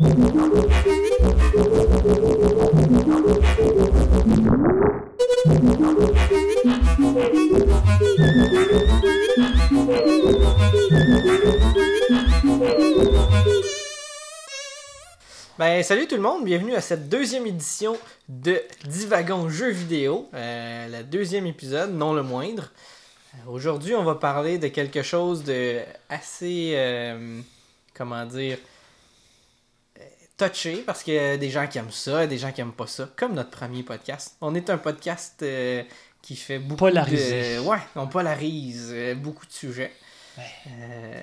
Ben, salut tout le monde, bienvenue à cette deuxième édition de Divagon Jeux vidéo, euh, le deuxième épisode, non le moindre. Euh, Aujourd'hui, on va parler de quelque chose de assez, euh, comment dire, touché, parce qu'il y a des gens qui aiment ça, des gens qui aiment pas ça, comme notre premier podcast. On est un podcast euh, qui fait beaucoup Polarisé. de... Ouais, on polarise euh, beaucoup de sujets. Euh,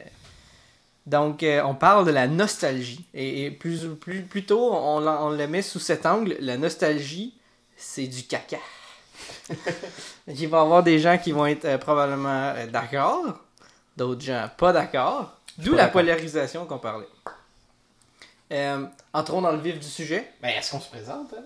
donc, euh, on parle de la nostalgie. Et, et plus, plus, plutôt, on, on le met sous cet angle. La nostalgie, c'est du caca. Il va y avoir des gens qui vont être euh, probablement euh, d'accord, d'autres gens pas d'accord. D'où la polarisation qu'on parlait. Euh, entrons dans le vif du sujet. Ben, est-ce qu'on se présente, hein?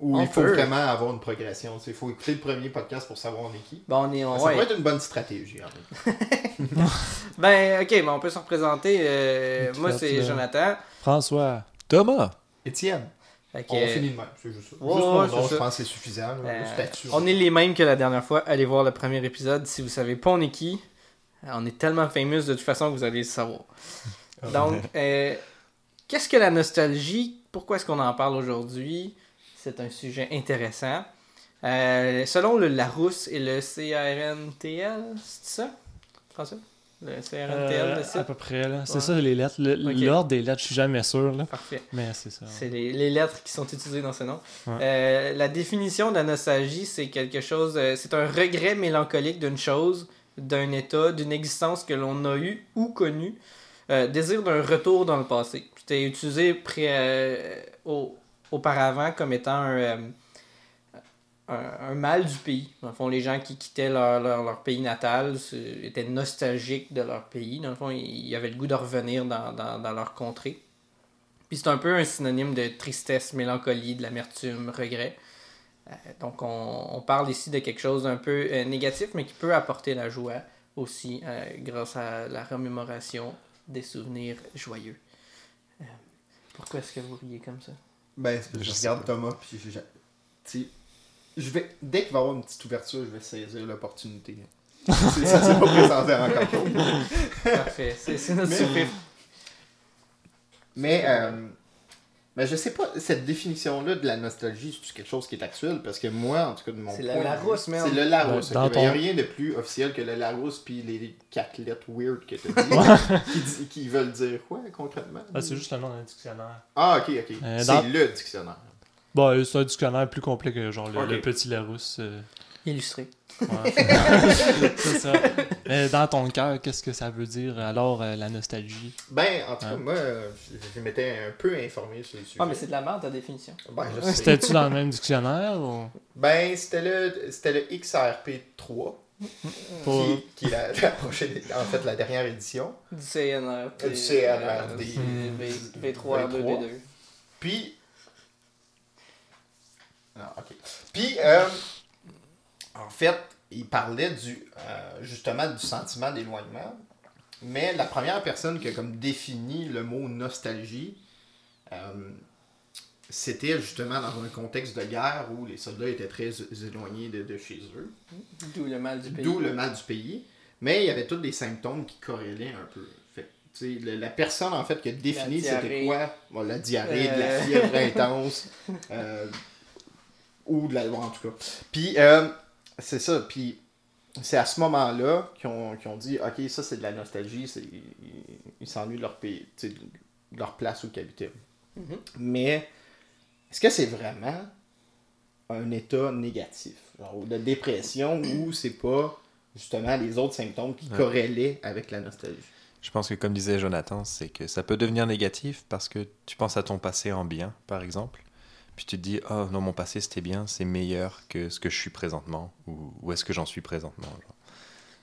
Ou On il faut peut. vraiment avoir une progression? Il faut écouter le premier podcast pour savoir on est qui. Bon, on est. on- Ça ouais. pourrait être une bonne stratégie. en fait. Ben, ok, ben, on peut se représenter. Euh, moi, c'est. Jonathan. François. Thomas. Étienne, on finit de même. C'est juste ça. Ouais, juste ouais, nom, ça. je pense que c'est suffisant. Euh, statut. on est les mêmes que la dernière fois. Allez voir le premier épisode. Si vous savez pas on est qui, euh, on est tellement famous de toute façon que vous allez le savoir. Donc, euh, qu'est-ce que la nostalgie? Pourquoi est-ce qu'on en parle aujourd'hui? C'est un sujet intéressant. Euh, selon le Larousse et le CRNTL, c'est ça? François? Le CRNTL, Euh, le à peu près, là. C'est Ouais. ça, les lettres. L'ordre des lettres, je suis jamais sûr, là. Parfait. Mais c'est ça. C'est les, les lettres qui sont utilisées dans ce nom. Ouais. Euh, la définition de la nostalgie, c'est quelque chose, euh, c'est un regret mélancolique d'une chose, d'un état, d'une existence que l'on a eu ou connue, euh, désir d'un retour dans le passé. C'était utilisé pré- euh, au- auparavant comme étant un, euh, un, un mal du pays. Dans le fond, les gens qui quittaient leur, leur, pays natal étaient nostalgiques de leur pays. Dans le fond, ils avaient le goût de revenir dans, dans, dans leur contrée. Puis c'est un peu un synonyme de tristesse, mélancolie, de l'amertume, regret. Donc on, on parle ici de quelque chose d'un peu négatif, mais qui peut apporter la joie aussi grâce à la remémoration des souvenirs joyeux. Euh, pourquoi est-ce que vous riez comme ça? Ben, c'est parce que Je regarde Thomas, puis je, je- tu sais, je vais, dès qu'il va y avoir une petite ouverture, je vais saisir l'opportunité. C'est- ça s'est pas présenté encore. Parfait, c'est c'est notre Mais- super. Mais, euh, mais je sais pas, cette définition-là de la nostalgie, c'est quelque chose qui est actuel, parce que moi, en tout cas, de mon C'est point le de Larousse, vue, merde. C'est le Larousse. Ben, Il n'y a ton- rien de plus officiel que le Larousse, puis les quatre lettres weird que tu dit, qui, dit- qui veulent dire quoi, concrètement? Ah, c'est juste le nom d'un dictionnaire. Ah, ok, ok. Euh, c'est le dictionnaire. Bon, euh, c'est un dictionnaire plus complet que genre le, petit Larousse. euh, Illustré. ouais. c'est ça. Mais dans ton cœur, qu'est-ce que ça veut dire alors euh, la nostalgie? Ben, en tout cas, Ouais. moi, euh, je, je m'étais un peu informé sur le sujet. Ah, mais c'est de la merde ta définition. Ben, je sais. C'était-tu dans le même dictionnaire ou? Ben, c'était le, c'était le XRP3, Pour- qui, qui est la, la prochaine, en fait, la dernière édition. Du CNR. Euh, du CNR, des- V, 3 V3. R2D2. Puis. Ah, ok. Puis, euh, en fait, il parlait du, euh, justement du sentiment d'éloignement. Mais la première personne qui a comme défini le mot nostalgie, euh, c'était justement dans un contexte de guerre où les soldats étaient très éloignés de, de chez eux. D'où le mal du pays. D'où le mal du pays. Mais il y avait tous des symptômes qui corrélaient un peu. Fait le- la personne en fait qui a défini La c'était quoi? Bon, La diarrhée, de la Euh. fièvre intense. ou de la. bon, en tout cas. Puis, euh, c'est ça. Puis, c'est à ce moment-là qu'ils ont, qu'ils ont dit Ok, ça c'est de la nostalgie. c'est- Ils s'ennuient de leur pays, de leur place où ils habitaient. Mhm. Mais, est-ce que c'est vraiment un état négatif, genre de dépression ou c'est pas justement les autres symptômes qui Ouais. corrélaient avec la nostalgie? Je pense que comme disait Jonathan, c'est que ça peut devenir négatif parce que tu penses à ton passé en bien, par exemple. Puis tu te dis, oh non, mon passé c'était bien, c'est meilleur que ce que je suis présentement, ou où est-ce que j'en suis présentement. genre.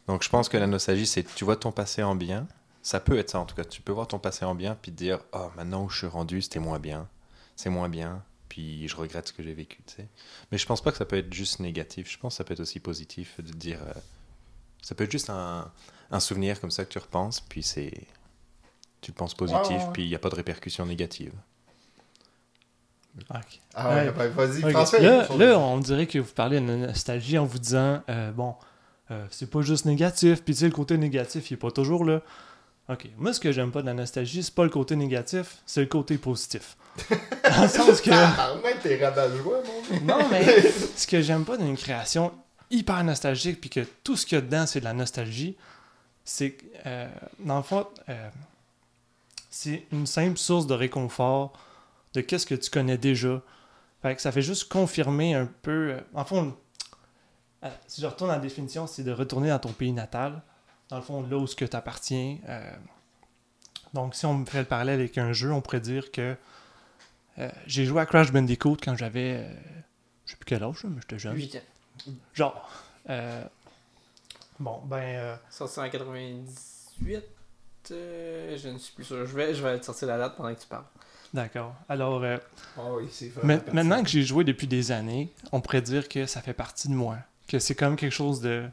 Donc je pense que la nostalgie, c'est tu vois ton passé en bien, ça peut être ça en tout cas, tu peux voir ton passé en bien, puis te dire, oh maintenant où je suis rendu, c'était moins bien, c'est moins bien, puis je regrette ce que j'ai vécu, tu sais. Mais je pense pas que ça peut être juste négatif, je pense que ça peut être aussi positif de dire, euh, ça peut être juste un, un souvenir comme ça que tu repenses, puis c'est. Tu le penses positif, puis il n'y a pas de répercussions négatives. Ah ouais, ben, vas-y, Ok. François. Là, on dirait que vous parlez de nostalgie en vous disant, euh, bon, euh, c'est pas juste négatif, puis tu sais, le côté négatif, il est pas toujours là. Ok, moi, ce que j'aime pas de la nostalgie, c'est pas le côté négatif, c'est le côté positif. Dans le sens que. Tabarnak, t'es rabat-joie, mon gars. Non, mais ce que j'aime pas d'une création hyper nostalgique, puis que tout ce qu'il y a dedans, c'est de la nostalgie, c'est que, euh, dans le fond, euh, c'est une simple source de réconfort de qu'est-ce que tu connais déjà. Fait que ça fait juste confirmer un peu. euh, en fond, euh, si je retourne à la définition, c'est de retourner dans ton pays natal, dans le fond, là où ce que t'appartiens. euh, donc, si on me fait le parallèle avec un jeu, on pourrait dire que euh, j'ai joué à Crash Bandicoot quand j'avais. euh, je sais plus quel âge, mais j'étais jeune. 8 ans. Genre. euh, bon, ben. euh, Sorti en 98. euh, je ne suis plus sûr. Je vais, je vais te sortir la date pendant que tu parles. D'accord. Alors, euh, Ah oui, maintenant que j'ai joué depuis des années, on pourrait dire que ça fait partie de moi. Que c'est comme quelque chose de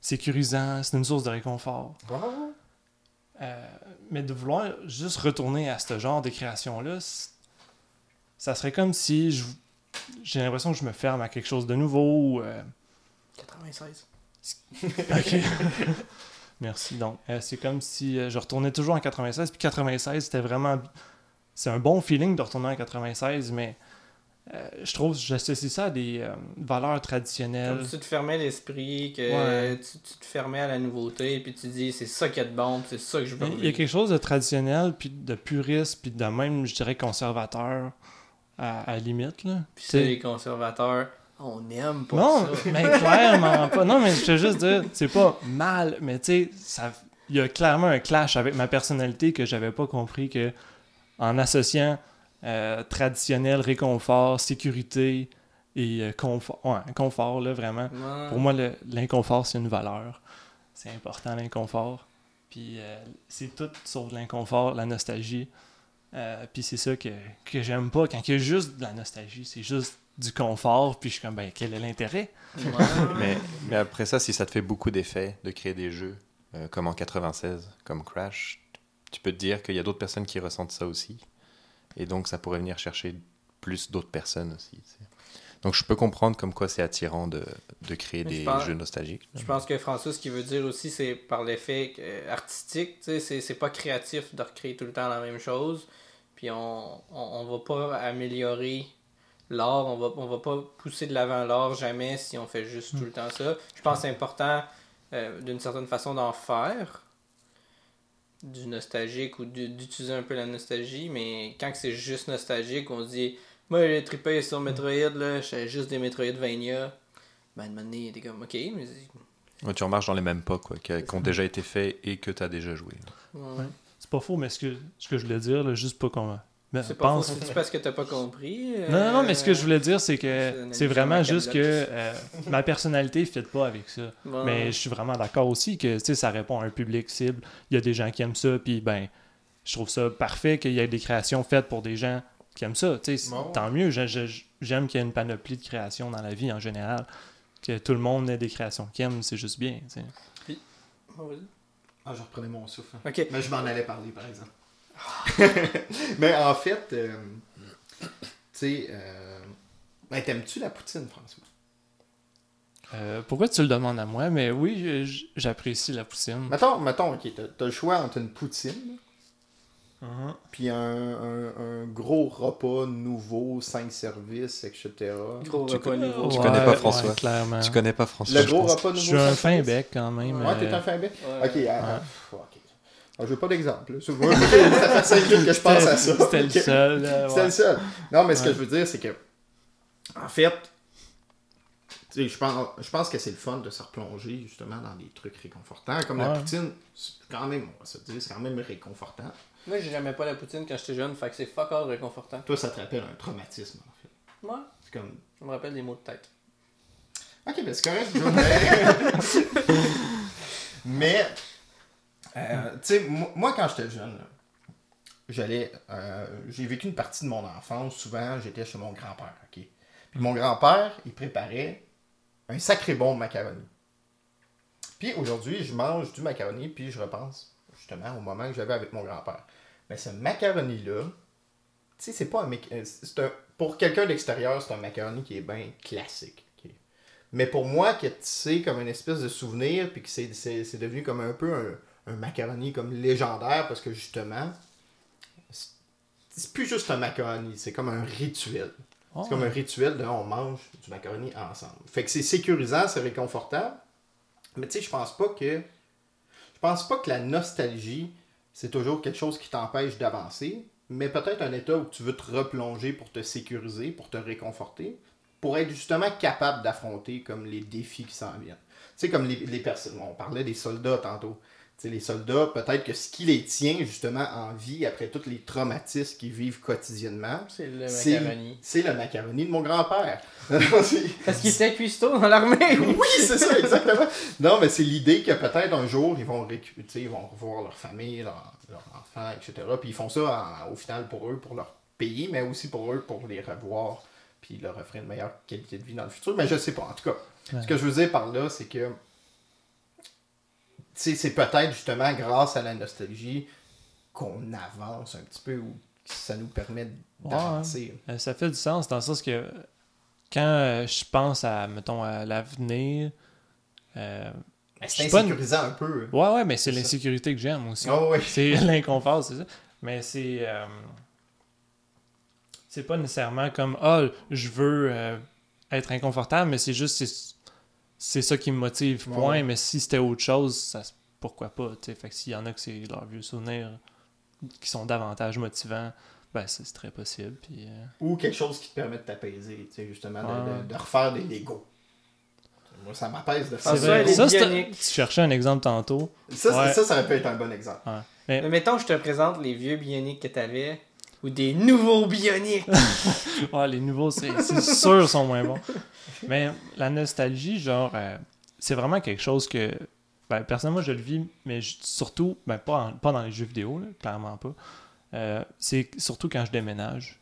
sécurisant, c'est une source de réconfort. Euh, mais de vouloir juste retourner à ce genre de création-là, ça serait comme si je- j'ai l'impression que je me ferme à quelque chose de nouveau. ou, euh, 96. Ok. Merci. Donc, euh, c'est comme si je retournais toujours en 96. Puis 96, c'était vraiment. C'est un bon feeling de retourner en 96, mais euh, je trouve, j'associe ça à des euh, valeurs traditionnelles. Comme tu te fermais l'esprit, que Ouais. tu, tu te fermais à la nouveauté, puis tu dis c'est ça qu'il y a de bon, c'est ça que je veux Il y a quelque chose de traditionnel, puis de puriste, puis de même, je dirais, conservateur à, à la limite. Là. Puis sais, les conservateurs, on aime pas Non, ça. mais clairement pas. Non, mais je veux juste dire, c'est pas mal, mais tu sais, ça, il y a clairement un clash avec ma personnalité que j'avais pas compris que en associant euh, traditionnel, réconfort, sécurité et euh, confort, ouais, confort là vraiment. Ouais. Pour moi, le- l'inconfort c'est une valeur. C'est important l'inconfort. Puis euh, c'est tout sauf l'inconfort, la nostalgie. Euh, puis c'est ça que, que j'aime pas quand il y a juste de la nostalgie, c'est juste du confort, puis je suis comme, ben, quel est l'intérêt? Ouais. Mais, mais après ça, si ça te fait beaucoup d'effets de créer des jeux euh, comme en 96, comme Crash, tu peux te dire qu'il y a d'autres personnes qui ressentent ça aussi. Et donc, ça pourrait venir chercher plus d'autres personnes aussi. Donc, je peux comprendre comme quoi c'est attirant de, de créer Mais je des pense- jeux nostalgiques. Je pense que François, ce qu'il veut dire aussi, c'est par l'effet euh, artistique, c'est- c'est pas créatif de recréer tout le temps la même chose. Puis on, on, on va pas améliorer l'art, on va, on va pas pousser de l'avant l'art jamais si on fait juste tout le temps ça. Je pense que c'est important euh, d'une certaine façon d'en faire du nostalgique ou d'utiliser un peu la nostalgie, mais quand que c'est juste nostalgique, on se dit moi j'ai trippé sur Metroid, là, j'avais juste des Metroidvania. Ben, de moment donné, t'es comme, ok, mais Ouais, tu remarches dans les mêmes pas, quoi, qui, ont déjà été faits et que tu as déjà joué. Ouais. C'est pas faux, mais ce que, ce que je voulais dire, là, juste pas qu'on. Ben, C'est pas pense- faux, c'est parce que t'as pas compris. euh, Non, non, non, mais ce que je voulais dire, c'est que c'est vraiment juste que euh, ma personnalité ne fit pas avec ça. Mais je suis vraiment d'accord aussi que tu sais, ça répond à un public cible. Il y a des gens qui aiment ça, puis ben, je trouve ça parfait qu'il y ait des créations faites pour des gens qui aiment ça. Bon. Tant mieux, j'aime qu'il y ait une panoplie de créations dans la vie en général. Que tout le monde ait des créations qu'il aime, c'est juste bien. Oh. Ah, je reprenais mon souffle. Ok. Mais je m'en allais parler, par exemple. Mais en fait, euh, tu sais, euh, ben, t'aimes-tu la poutine, François? Euh, pourquoi tu le demandes à moi? Mais oui, je- j'apprécie la poutine. Mettons, mettons ok, t'as t'as le choix entre une poutine Mhm. puis un, un- un gros repas nouveau, 5 services, etc. Gros Tu repas connais- nouveau. Tu connais pas François. ouais, clairement. Tu connais pas François Le je gros repas Je nouveau. suis un 5 fin bec quand même. Ouais, t'es un fin bec? Ouais. Ok, ah, Ouais. pff, ok. Ah, je veux pas d'exemple. Ça fait ça fait 5 minutes que je pense à ça. C'était le seul. C'était ouais. le seul. Non, mais ce que Ouais. je veux dire, c'est que, en fait, tu sais, je pense, je pense que c'est le fun de se replonger justement dans des trucs réconfortants. Comme la Ouais. poutine, c'est quand même, on va se dire, c'est quand même réconfortant. Moi, j'aimais pas la poutine quand j'étais jeune, fait que c'est fuck all réconfortant. Toi, ça te rappelle un traumatisme, en fait. Moi, C'est comme. ça me rappelle des mots de tête. Ok, ben c'est correct. je- Mais, euh, tu sais, moi, quand j'étais jeune, j'allais. euh, j'ai vécu une partie de mon enfance. Souvent, j'étais chez mon grand-père, ok? Puis mon grand-père, il préparait un sacré bon macaroni. Puis aujourd'hui, je mange du macaroni, puis je repense justement au moment que j'avais avec mon grand-père. Mais ce macaroni-là, tu sais, c'est pas un. euh, un pour quelqu'un d'extérieur, c'est un macaroni qui est bien classique. Mais pour moi, qui est tissé comme une espèce de souvenir, puis que c'est devenu comme un peu un, un macaroni comme légendaire, parce que justement, c'est, plus juste un macaroni, c'est comme un rituel. Oh, C'est comme un rituel de on mange du macaroni ensemble. Fait que c'est sécurisant, c'est réconfortant. Mais tu sais, je pense pas que. Je pense pas que la nostalgie, c'est toujours quelque chose qui t'empêche d'avancer. Mais peut-être un état où tu veux te replonger pour te sécuriser, pour te réconforter, pour être justement capable d'affronter comme les défis qui s'en viennent. Tu sais, comme les, les personnes. On parlait des soldats tantôt. Les soldats, peut-être que ce qui les tient justement en vie après tous les traumatismes qu'ils vivent quotidiennement, C'est le macaroni. c'est le macaroni de mon grand-père. Parce qu'il était cuistot dans l'armée. oui, c'est ça, exactement. Non, mais c'est l'idée que peut-être un jour, ils vont récu- tu sais, ils vont revoir leur famille, leur, leur enfant, etc. Puis ils font ça en- au final pour eux, pour leur pays, mais aussi pour eux, pour les revoir, puis leur offrir une meilleure qualité de vie dans le futur. Mais je sais pas, en tout cas. Ouais. Ce que je veux dire par là, c'est que c'est peut-être justement grâce à la nostalgie qu'on avance un petit peu ou que ça nous permet d'avancer. Euh, Ça fait du sens dans le sens que quand euh, je pense à, mettons, à l'avenir, euh, c'est une- insécurisant un peu. ouais, ouais, mais c'est l'insécurité que j'aime aussi. Oh, oui. C'est l'inconfort, c'est ça. Mais c'est. euh, c'est pas nécessairement comme Ah, je veux euh, être inconfortable, mais c'est juste. C'est, ça qui me motive, point. ouais. Mais si c'était autre chose, ça, se- pourquoi pas, tu sais. Fait que s'il y en a que c'est leurs vieux souvenirs qui sont davantage motivants, ben c'est, très possible. Puis. euh, Ou quelque chose qui te permet de t'apaiser, tu sais, justement, de, Ouais. de- de refaire des Legos. Moi, ça m'apaise de faire ça, Ça, tu cherchais un exemple tantôt. Ça, Ouais. ça, ça aurait pu être un bon exemple. Ouais. Mais, Mais mettons, je te présente les vieux bioniques que t'avais. Ou des nouveaux bioniques. Ouais, les nouveaux, c'est sûr, sont moins bons. Mais la nostalgie, genre, euh, c'est vraiment quelque chose que, ben, personnellement, je le vis, mais je- surtout, ben, pas, en- pas dans les jeux vidéo, là, clairement pas. Euh, c'est surtout quand je déménage.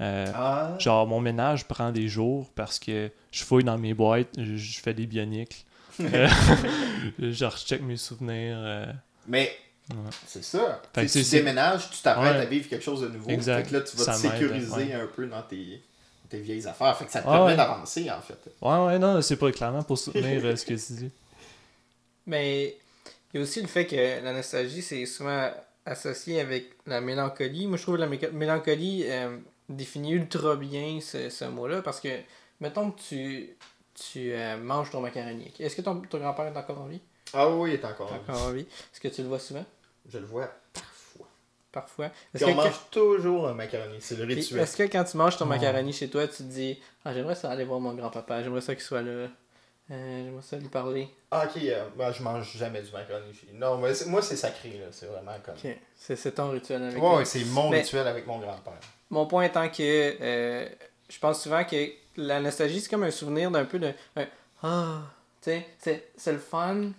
Euh, Ah. Genre, mon ménage prend des jours parce que je fouille dans mes boîtes, je, je fais des bioniques. Genre, je check mes souvenirs. Mais Ouais. c'est ça. Fait Tu déménages, tu t'apprêtes Ouais. à vivre quelque chose de nouveau. Exact. Fait que là, tu vas Ça te m'aide, sécuriser ouais. un peu dans tes, tes vieilles affaires. Fait que ça te Ah permet ouais. d'avancer, en fait. Ouais, ouais, non, c'est pas clairement pour soutenir euh, ce que tu dis. Mais il y a aussi le fait que la nostalgie, c'est souvent associé avec la mélancolie. Moi, je trouve que la mélancolie euh, définit ultra bien ce, ce mot-là parce que, mettons que tu, tu euh, manges ton macaroni. Est-ce que ton, ton grand-père est encore en vie? Ah oui, il est. Encore en vie. Est-ce que tu le vois souvent? Je le vois parfois. Parfois. Puis Est-ce on que, mange toujours un macaroni. C'est le rituel. est-ce que quand tu manges ton macaroni chez toi, tu te dis Ah, j'aimerais ça aller voir mon grand-papa, j'aimerais ça qu'il soit là, Euh, j'aimerais ça lui parler? Ah, ok, euh, moi, je mange jamais du macaroni. chez- Non, mais moi, c'est sacré, là. C'est vraiment comme. Ok, c'est c'est ton rituel avec Ouais, lui. ouais, c'est mon Mais- rituel avec mon grand-père. Mon point étant que euh, je pense souvent que la nostalgie, c'est comme un souvenir d'un peu de. Ah, tu sais, c'est- c'est le fun.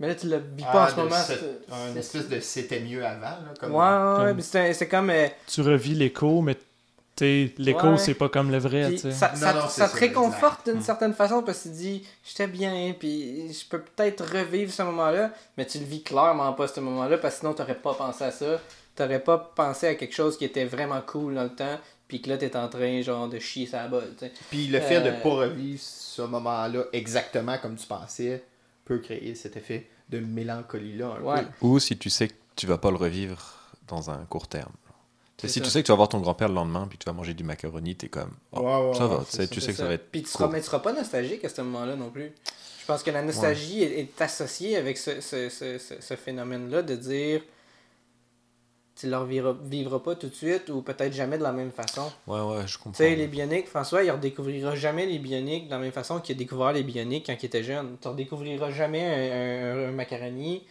Mais là, tu le vis pas en ce Ah, de moment. c'est- c'est- Un c'est- espèce de c'était mieux avant, là. Comme... Ouais, ouais, ouais, comme- c'est comme. euh, Tu revis l'écho, mais l'écho, Ouais. c'est pas comme le vrai, puis ça, Non, ça, non, ça c'est te réconforte d'une certaine façon parce que tu te dis, j'étais bien, puis je peux peut-être revivre ce moment-là, mais tu le vis clairement pas ce moment-là parce que sinon t'aurais pas pensé à ça. T'aurais pas pensé à quelque chose qui était vraiment cool dans le temps, puis que là t'es en train genre de chier sa bolle, tu sais. Puis le fait de Euh, pas revivre ce moment-là exactement comme tu pensais peut créer cet effet de mélancolie-là Ouais. Ou si tu sais que tu vas pas le revivre dans un court terme. Si ça. tu sais que tu vas voir ton grand-père le lendemain puis que tu vas manger du macaroni, t'es comme oh, Ouais, ouais, ça va, tu sais, ça, tu sais C'est que ça va être Puis tu tu seras pas nostalgique à ce moment-là non plus. Je pense que la nostalgie est, est associée avec ce, ce, ce, ce, ce phénomène-là de dire tu ne le revivras, vivras pas tout de suite ou peut-être jamais de la même façon. Ouais, ouais, je Tu comprends. sais, les bioniques, François, il redécouvrira jamais les bioniques de la même façon qu'il a découvert les bioniques quand il était jeune. Tu redécouvriras jamais un, un- un macaroni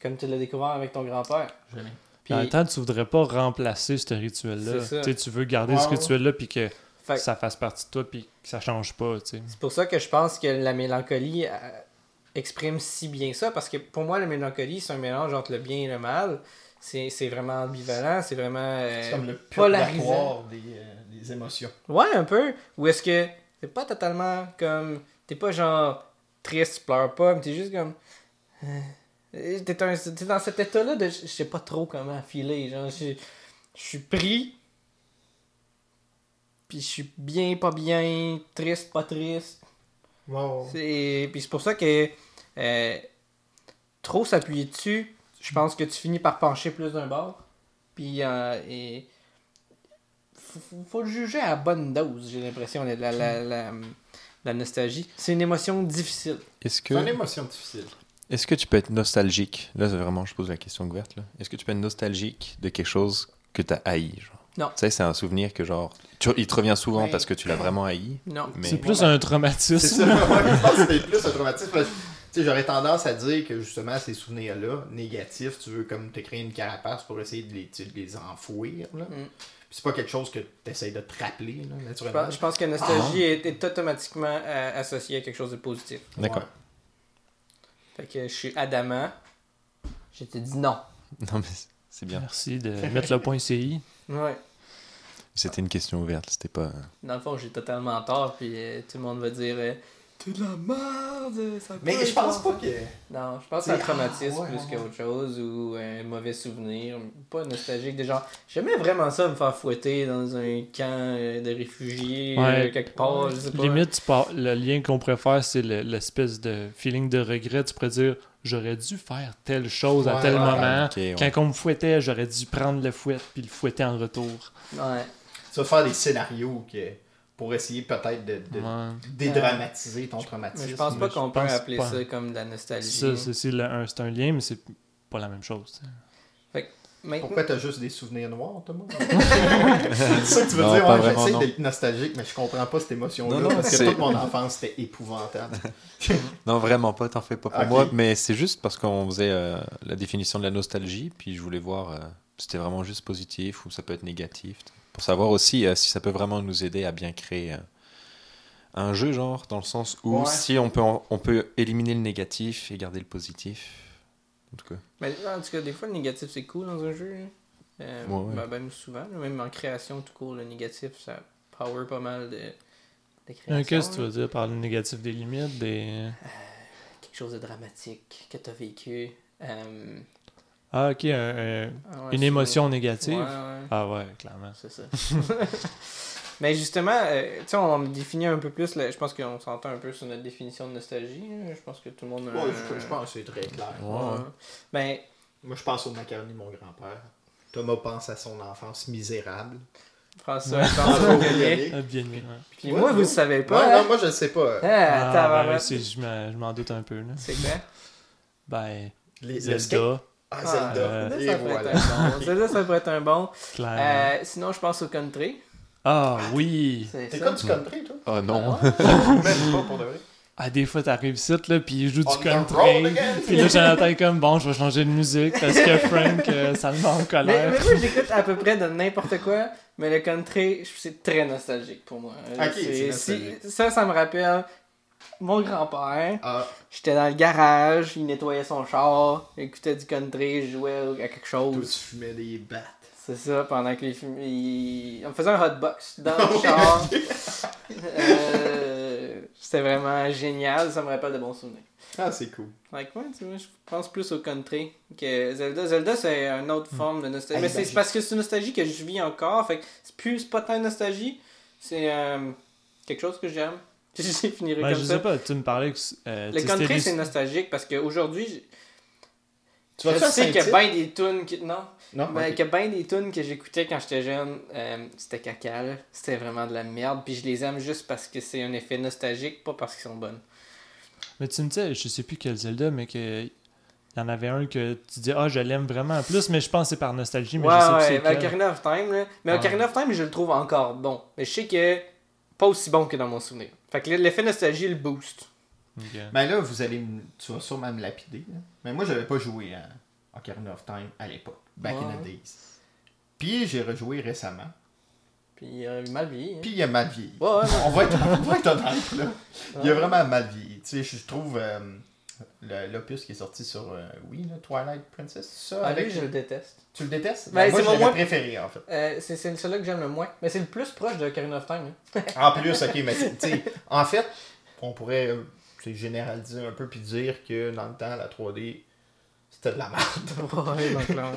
comme tu l'as découvert avec ton grand-père. Puis, En même temps, tu voudrais pas remplacer ce rituel-là. Tu sais, tu veux garder Ouais, ce rituel-là, puis que fait- ça fasse partie de toi, puis que ça change pas, tu sais. C'est pour ça que je pense que la mélancolie euh, exprime si bien ça, parce que pour moi, la mélancolie, c'est un mélange entre le bien et le mal. C'est vraiment ambivalent, c'est vraiment euh, C'est comme le polarisant. des, euh, des émotions. Ouais, un peu. Ou est-ce que c'est pas totalement comme. T'es pas genre triste, tu pleures pas, mais t'es juste comme. euh, T'es dans cet état-là de. Je sais pas trop comment filer. Genre, je suis pris. Puis je suis bien, pas bien, triste, pas triste. Wow. C'est... Puis c'est pour ça que euh, trop s'appuyer dessus, je pense que tu finis par pencher plus d'un bord. Puis euh, et... faut, le juger à bonne dose, j'ai l'impression, la, la, la, la- la nostalgie. C'est une émotion difficile. Est-ce C'est une que, émotion difficile. est-ce que tu peux être nostalgique? Là, c'est vraiment, je pose la question ouverte. là. Est-ce que tu peux être nostalgique de quelque chose que tu as haï genre? Non. Tu sais, c'est un souvenir que, genre, tu- il te revient souvent parce que tu l'as vraiment haï. Non. Mais... C'est plus un C'est traumatisme. ça, ouais, je pense que c'était plus un traumatisme. Sais, j'aurais tendance à dire que justement ces souvenirs-là, négatifs, tu veux comme te créer une carapace pour essayer de les, de les enfouir. Là. Mm. Puis c'est pas quelque chose que tu essaies de te rappeler, là, Je naturellement. pense, je pense que la nostalgie est, est automatiquement euh, associée à quelque chose de positif. D'accord. Ouais. Fait que je suis adamant. Je t'ai dit non. Non, mais c'est bien. Merci de mettre le point CI. Ouais. C'était une question ouverte, c'était pas. Dans le fond, j'ai totalement tort, puis euh, tout le monde va dire euh, T'es de la merde, ça Mais je pense pas que. Non, je pense que c'est un C'est- traumatisme ah, ouais, plus ouais, qu'autre chose, ou un mauvais souvenir, pas nostalgique. Des gens, j'aimais vraiment ça me faire fouetter dans un camp euh, de réfugiés, Ouais. euh, quelque part, je sais pas. Limite, le lien qu'on pourrait faire, c'est le- l'espèce de feeling de regret. Tu pourrais dire j'aurais dû faire telle chose à tel ouais, moment. Quand on me fouettait, j'aurais dû prendre le fouet puis le fouetter en retour. Ouais. Tu vas faire des scénarios que, pour essayer peut-être de, de Ouais. dédramatiser ton traumatisme. Mais je pense pas qu'on peut appeler pas. ça comme de la nostalgie. Ça, c'est un, c'est un lien, mais c'est pas la même chose. Mais- Pourquoi t'as juste des souvenirs noirs, Thomas? C'est ça que tu veux Non, dire, pas ouais, vraiment, j'essaie non. d'être nostalgique, mais je comprends pas cette émotion-là. Non, non, parce que toute mon enfance, c'était épouvantable. Non, vraiment pas, t'en fais pas pour moi, mais c'est juste parce qu'on faisait euh, la définition de la nostalgie, puis je voulais voir euh, si c'était vraiment juste positif ou ça peut être négatif, pour savoir aussi euh, si ça peut vraiment nous aider à bien créer euh, un jeu, genre, dans le sens où Ouais. si on peut, en- on peut éliminer le négatif et garder le positif. En tout cas, Mais en tout cas, des fois, le négatif, c'est cool dans un jeu. hein. Euh, Ouais, ouais. ben, ben, souvent, même en création tout court, le négatif, ça power pas mal de, de création. Euh, Qu'est-ce que tu veux dire par le négatif des limites des... Quelque chose de dramatique que tu as vécu. Euh, Ah, ok, un- un- ah ouais, une émotion négative. Ouais, ouais, Ah ouais, clairement. c'est ça. Mais justement, euh, tu sais, on définit un peu plus, là, je pense qu'on s'entend un peu sur notre définition de nostalgie. là. Je pense que tout le monde a Ouais, je, je pense que c'est très clair. Ouais. Ben, Moi, je pense au macaroni de mon grand-père. Thomas pense à son enfance misérable. François, François. Ah, bien ouais. Puis moi, vous le savez Ouais, pas. non, hein? moi, je le sais pas. Ah, Ah, ben, je m'en doute un peu. Là. C'est quoi? Ben, Les, le skate. Zelda, Ah, Ah, Zelda. euh, Et ça pourrait voilà. être un bon. Celle-là, ça pourrait être un bon. Euh, sinon, je pense au country. Ah oui! C'est T'es comme du country, toi? Oh non, Même pas pour de vrai. Ah, des fois, t'arrives ici, là, puis il joue du country. Puis là, Jonathan est comme, bon, je vais changer de musique parce que Frank, euh, ça le met en Mais, colère. mais moi, j'écoute à peu près de n'importe quoi, mais le country, c'est très nostalgique pour moi. Ok, c'est C'est- nostalgique. si- ça, ça me rappelle mon grand-père. Ah, J'étais dans le garage, il nettoyait son char, il écoutait du country, je jouais à quelque toi, chose. tu fumais des battes. C'est ça, pendant que les films. ils- On faisait un hotbox dans Ah le char. Euh, C'était vraiment génial, ça me rappelle de bons souvenirs. Ah, c'est cool. Like, ouais, tu vois, je pense plus au country que Zelda. Zelda, c'est une autre forme de nostalgie. Ah, Mais c'est parce que c'est une nostalgie que je vis encore. Fait que c'est plus pas tant une nostalgie. C'est euh, quelque chose que j'aime. Je finirai Ben, comme je ça. sais pas, tu me parlais que. euh, Le country, c'est nostalgique parce qu'aujourd'hui, Tu je vas faire sais qu'il y a bien des tunes qui. Non? Non, Ben, qu'il y a bien des tunes que j'écoutais quand j'étais jeune, euh, c'était caca. C'était vraiment de la merde. Puis je les aime juste parce que c'est un effet nostalgique, pas parce qu'ils sont bonnes. Mais tu me disais, je sais plus quel Zelda, mais que. Il y en avait un que tu dis, ah, je l'aime vraiment plus, mais je pense que c'est par nostalgie, mais ouais, je sais ouais, plus. Ocarina of Time, là. Mais Ouais. Ocarina of Time, je le trouve encore bon. Mais je sais que pas aussi bon que dans mon souvenir. Fait que l'effet nostalgie le boost. Ok. Ben là, vous allez me- tu vas sûrement me lapider. là. Mais moi, j'avais pas joué à Ocarina of Time à l'époque, back in the days. Puis j'ai rejoué récemment. Puis il a mal vieilli. hein. Puis il a mal vieilli. Ouais, ouais, On va être, on va être honnête, là. Il a vraiment mal vieilli. Tu sais, je trouve euh, l'opus qui est sorti sur euh, Wii, là, Twilight Princess, ça, Ah, avec- lui, je le déteste. tu le détestes? Ben, Ben, moi, c'est mon moins- préféré, en fait. Euh, c'est celui-là que j'aime le moins. Mais c'est le plus proche de Ocarina of Time. hein. En plus, ok, mais tu en fait, on pourrait euh, généraliser un peu puis dire que dans le temps, la 3D, c'était de la merde. Ouais, donc là.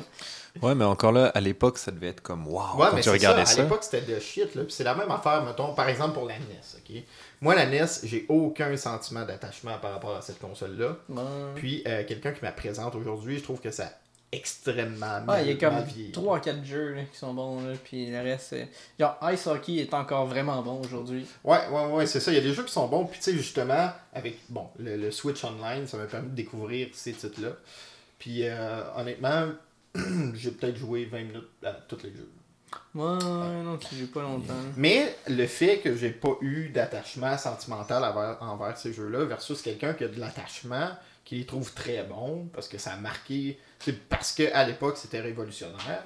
Ouais, mais encore là, à l'époque, ça devait être comme wow Ouais, quand mais tu regardais ça. ça. À l'époque, c'était de shit. Là. Puis c'est la même affaire, mettons, par exemple pour la NES. ok? Moi, la NES, j'ai aucun sentiment d'attachement par rapport à cette console-là. Puis euh, quelqu'un qui me la présente aujourd'hui, je trouve que ça extrêmement Ouais, il y a comme mal vieilli. 3-4 jeux là, qui sont bons, là, puis le reste, c'est... Genre, Ice Hockey est encore vraiment bon aujourd'hui. Ouais, ouais, ouais, c'est ça. Il y a des jeux qui sont bons. Puis, tu sais, justement, avec bon, le, le Switch Online, ça m'a permis de découvrir ces titres-là. Puis, euh, honnêtement, j'ai peut-être joué 20 minutes à tous les jeux. Ouais, ouais, non, tu joues pas longtemps. Mais le fait que j'ai pas eu d'attachement sentimental envers, envers ces jeux-là versus quelqu'un qui a de l'attachement, qui les trouve très bons, parce que ça a marqué. C'est parce qu'à l'époque, c'était révolutionnaire.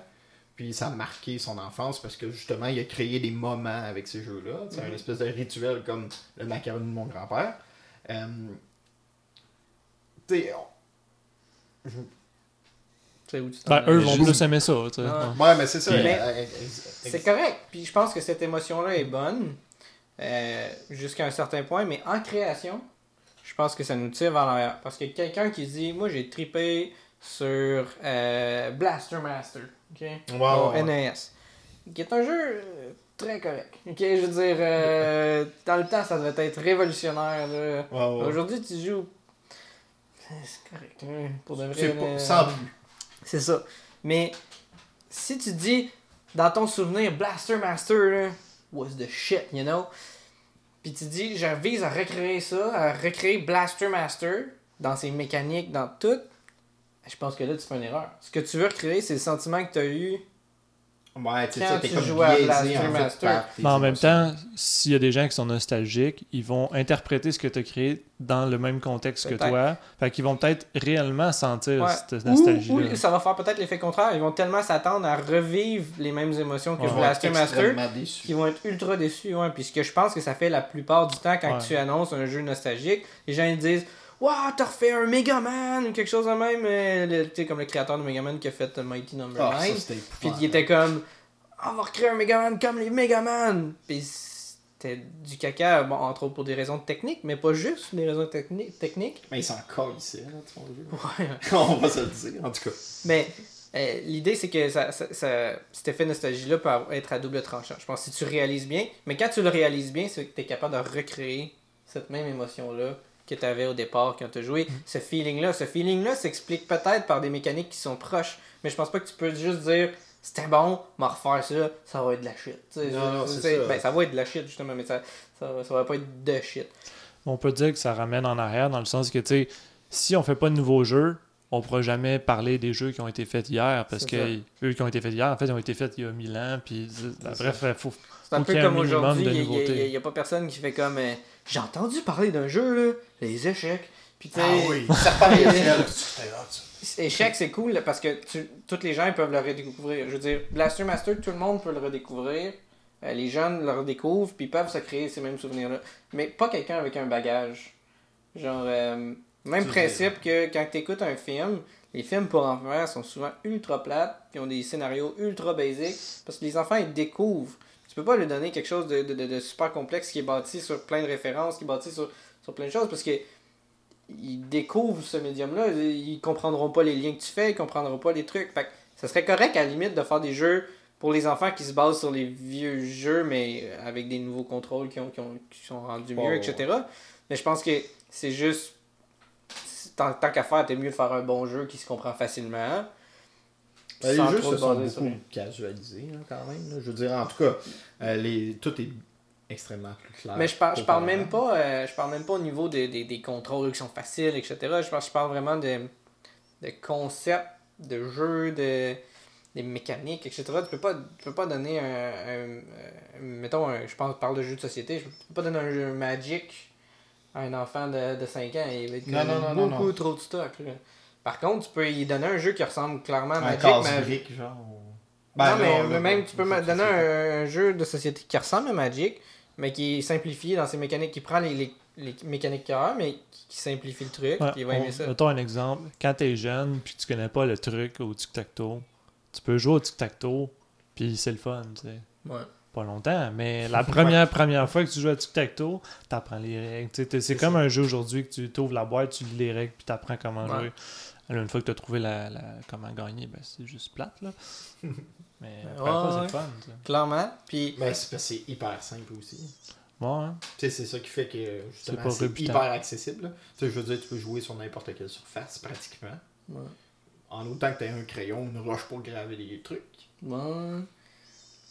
Puis ça a marqué son enfance parce que justement, il a créé des moments avec ces jeux-là. C'est un espèce de rituel comme le macaroni de mon grand-père. Euh, tu sais, on- Tu sais où tu t'en Ben, eux vont plus aimer ça, tu sais. Ouais. Mais c'est ça. C'est correct, puis je pense que cette émotion-là est bonne, euh, jusqu'à un certain point, mais en création, je pense que ça nous tire vers l'arrière. Parce que quelqu'un qui dit, moi j'ai trippé sur euh, Blaster Master, ok? Ouais, ouais. NES, qui est un jeu euh, très correct. Ok, je veux dire, euh, dans le temps, ça devait être révolutionnaire. Ouais. Aujourd'hui, tu joues. C'est correct, hein, pour de vrai. Pas- sans plus. C'est ça. Mais si tu dis dans ton souvenir Blaster Master là, was the shit, you know? Puis tu dis je vise à recréer ça, à recréer Blaster Master dans ses mécaniques, dans tout. Je pense que là tu fais une erreur. Ce que tu veux recréer, c'est le sentiment que tu as eu. Ouais, tu sais, Quand ça, t'es tu comme biaisé, Blaster en fait, par Mais en même temps, s'il y a des gens qui sont nostalgiques, ils vont interpréter ce que tu as créé dans le même contexte que toi. Fait qu'ils vont peut-être réellement sentir Ouais. cette Ou, ou ça va faire peut-être l'effet contraire. Ils vont tellement s'attendre à revivre les mêmes émotions que Ils vont Blaster être Master extrêmement déçus. qui vont être ultra déçus. Ouais. Puis ce que je pense que ça fait la plupart du temps quand Ouais. tu annonces un jeu nostalgique, les gens ils disent Waouh, t'as refait un Mega Man ou quelque chose de même. euh, Tu sais, comme le créateur de Mega Man qui a fait euh, Mighty Number Ah, 9. ça, c'était Puis épouvantable. il était comme On va recréer un Mega Man comme les Mega Man. Puis c'était du caca, bon, entre autres pour des raisons techniques, mais pas juste des raisons techni- techniques. Mais ils s'en collent ici, là, tu vois, le. Ouais. On va se le dire, en tout cas. Mais euh, l'idée, c'est que ça, ça- ça- cet effet nostalgie-là peut être à double tranchant. Je pense si tu réalises bien, mais quand tu le réalises bien, c'est que tu es capable de recréer cette même émotion-là que tu avais au départ quand tu as joué. Ce feeling-là, ce feeling-là s'explique peut-être par des mécaniques qui sont proches, mais je pense pas que tu peux juste dire c'était bon, m'en refaire ça, ça va être de la shit. Non, non, ça. Ben, ça va être de la shit justement, mais ça, ça, ça va pas être de shit. On peut dire que ça ramène en arrière dans le sens que, tu sais, si on fait pas de nouveaux jeux, on pourra jamais parler des jeux qui ont été faits hier parce que eux qui ont été faits hier, en fait, ils ont été faits il y a 1000 ans. Puis, bref, il faut. C'est un Faut peu comme aujourd'hui, il n'y a, pas personne qui fait comme euh, j'ai entendu parler d'un jeu, là, les échecs. Puis Ah oui, Serpent et Échelle. C'était hot, ça. Échec, c'est cool parce que tu, tous les gens ils peuvent le redécouvrir. Je veux dire, Blaster Master, tout le monde peut le redécouvrir. Euh, les jeunes le redécouvrent, puis ils peuvent se créer ces mêmes souvenirs-là. Mais pas quelqu'un avec un bagage. Genre, euh, même principe que quand tu écoutes un film, les films pour enfants sont souvent ultra plates, puis ont des scénarios ultra basiques, parce que les enfants ils découvrent. Tu peux pas leur donner quelque chose de, de- de- de super complexe qui est bâti sur plein de références, qui est bâti sur, sur plein de choses, parce que ils découvrent ce médium-là, ils comprendront pas les liens que tu fais, ils comprendront pas les trucs. Fait que ça serait correct à la limite de faire des jeux pour les enfants qui se basent sur les vieux jeux, mais avec des nouveaux contrôles qui, ont, qui, ont- qui sont rendus mieux, Oh. etc. Mais je pense que c'est juste. Tant, tant qu'à faire, t'es mieux de faire un bon jeu qui se comprend facilement. Ben, les sans jeux se sont beaucoup les- casualisés, là, quand même. là. Je veux dire, en tout cas, euh, les... tout est extrêmement plus clair. Mais je parle, je parle même pas euh, je parle même pas au niveau des, contrôles qui sont faciles, etc. Je parle, je parle vraiment de, de concepts, de jeux, de des mécaniques, etc. Tu peux pas, tu peux pas donner un, un- un- mettons, un- je pense, parle de jeux de société, je peux pas donner un jeu Magic à un enfant de, de 5 ans, il va être Non, beaucoup non. trop de stock. là. Par contre, tu peux lui donner un jeu qui ressemble clairement à Un Magic, mais brique, genre. ou- non, Ben, mais, même, tu peux donner un, un jeu de société qui ressemble à Magic, mais qui est simplifié dans ses mécaniques, qui prend les, les, les mécaniques qu'il y a, mais qui, qui simplifie le truc, Ouais, puis il va aimer on- ça. mettons un exemple. Quand t'es jeune puis tu connais pas le truc au tic-tac-toe, tu peux jouer au tic-tac-toe puis c'est le fun, tu sais. Ouais. Pas longtemps, mais la première première fois que tu joues à tic-tac-toe, t'apprends les règles. C'est C'est comme ça. un jeu aujourd'hui que tu t'ouvres la boîte, tu lis les règles puis t'apprends comment Ouais. jouer. Alors, une fois que tu as trouvé la, la- comment gagner, ben, c'est juste plate, là. Mais Ouais, c'est ouais. fun. ça. Clairement. Puis, Ben, c'est hyper simple aussi. Bon, hein? Tu sais, c'est ça qui fait que justement c'est hyper accessible. je veux dire, tu peux jouer sur n'importe quelle surface pratiquement. Ouais. En autant que tu aies un crayon, une roche pour graver des trucs. ouais.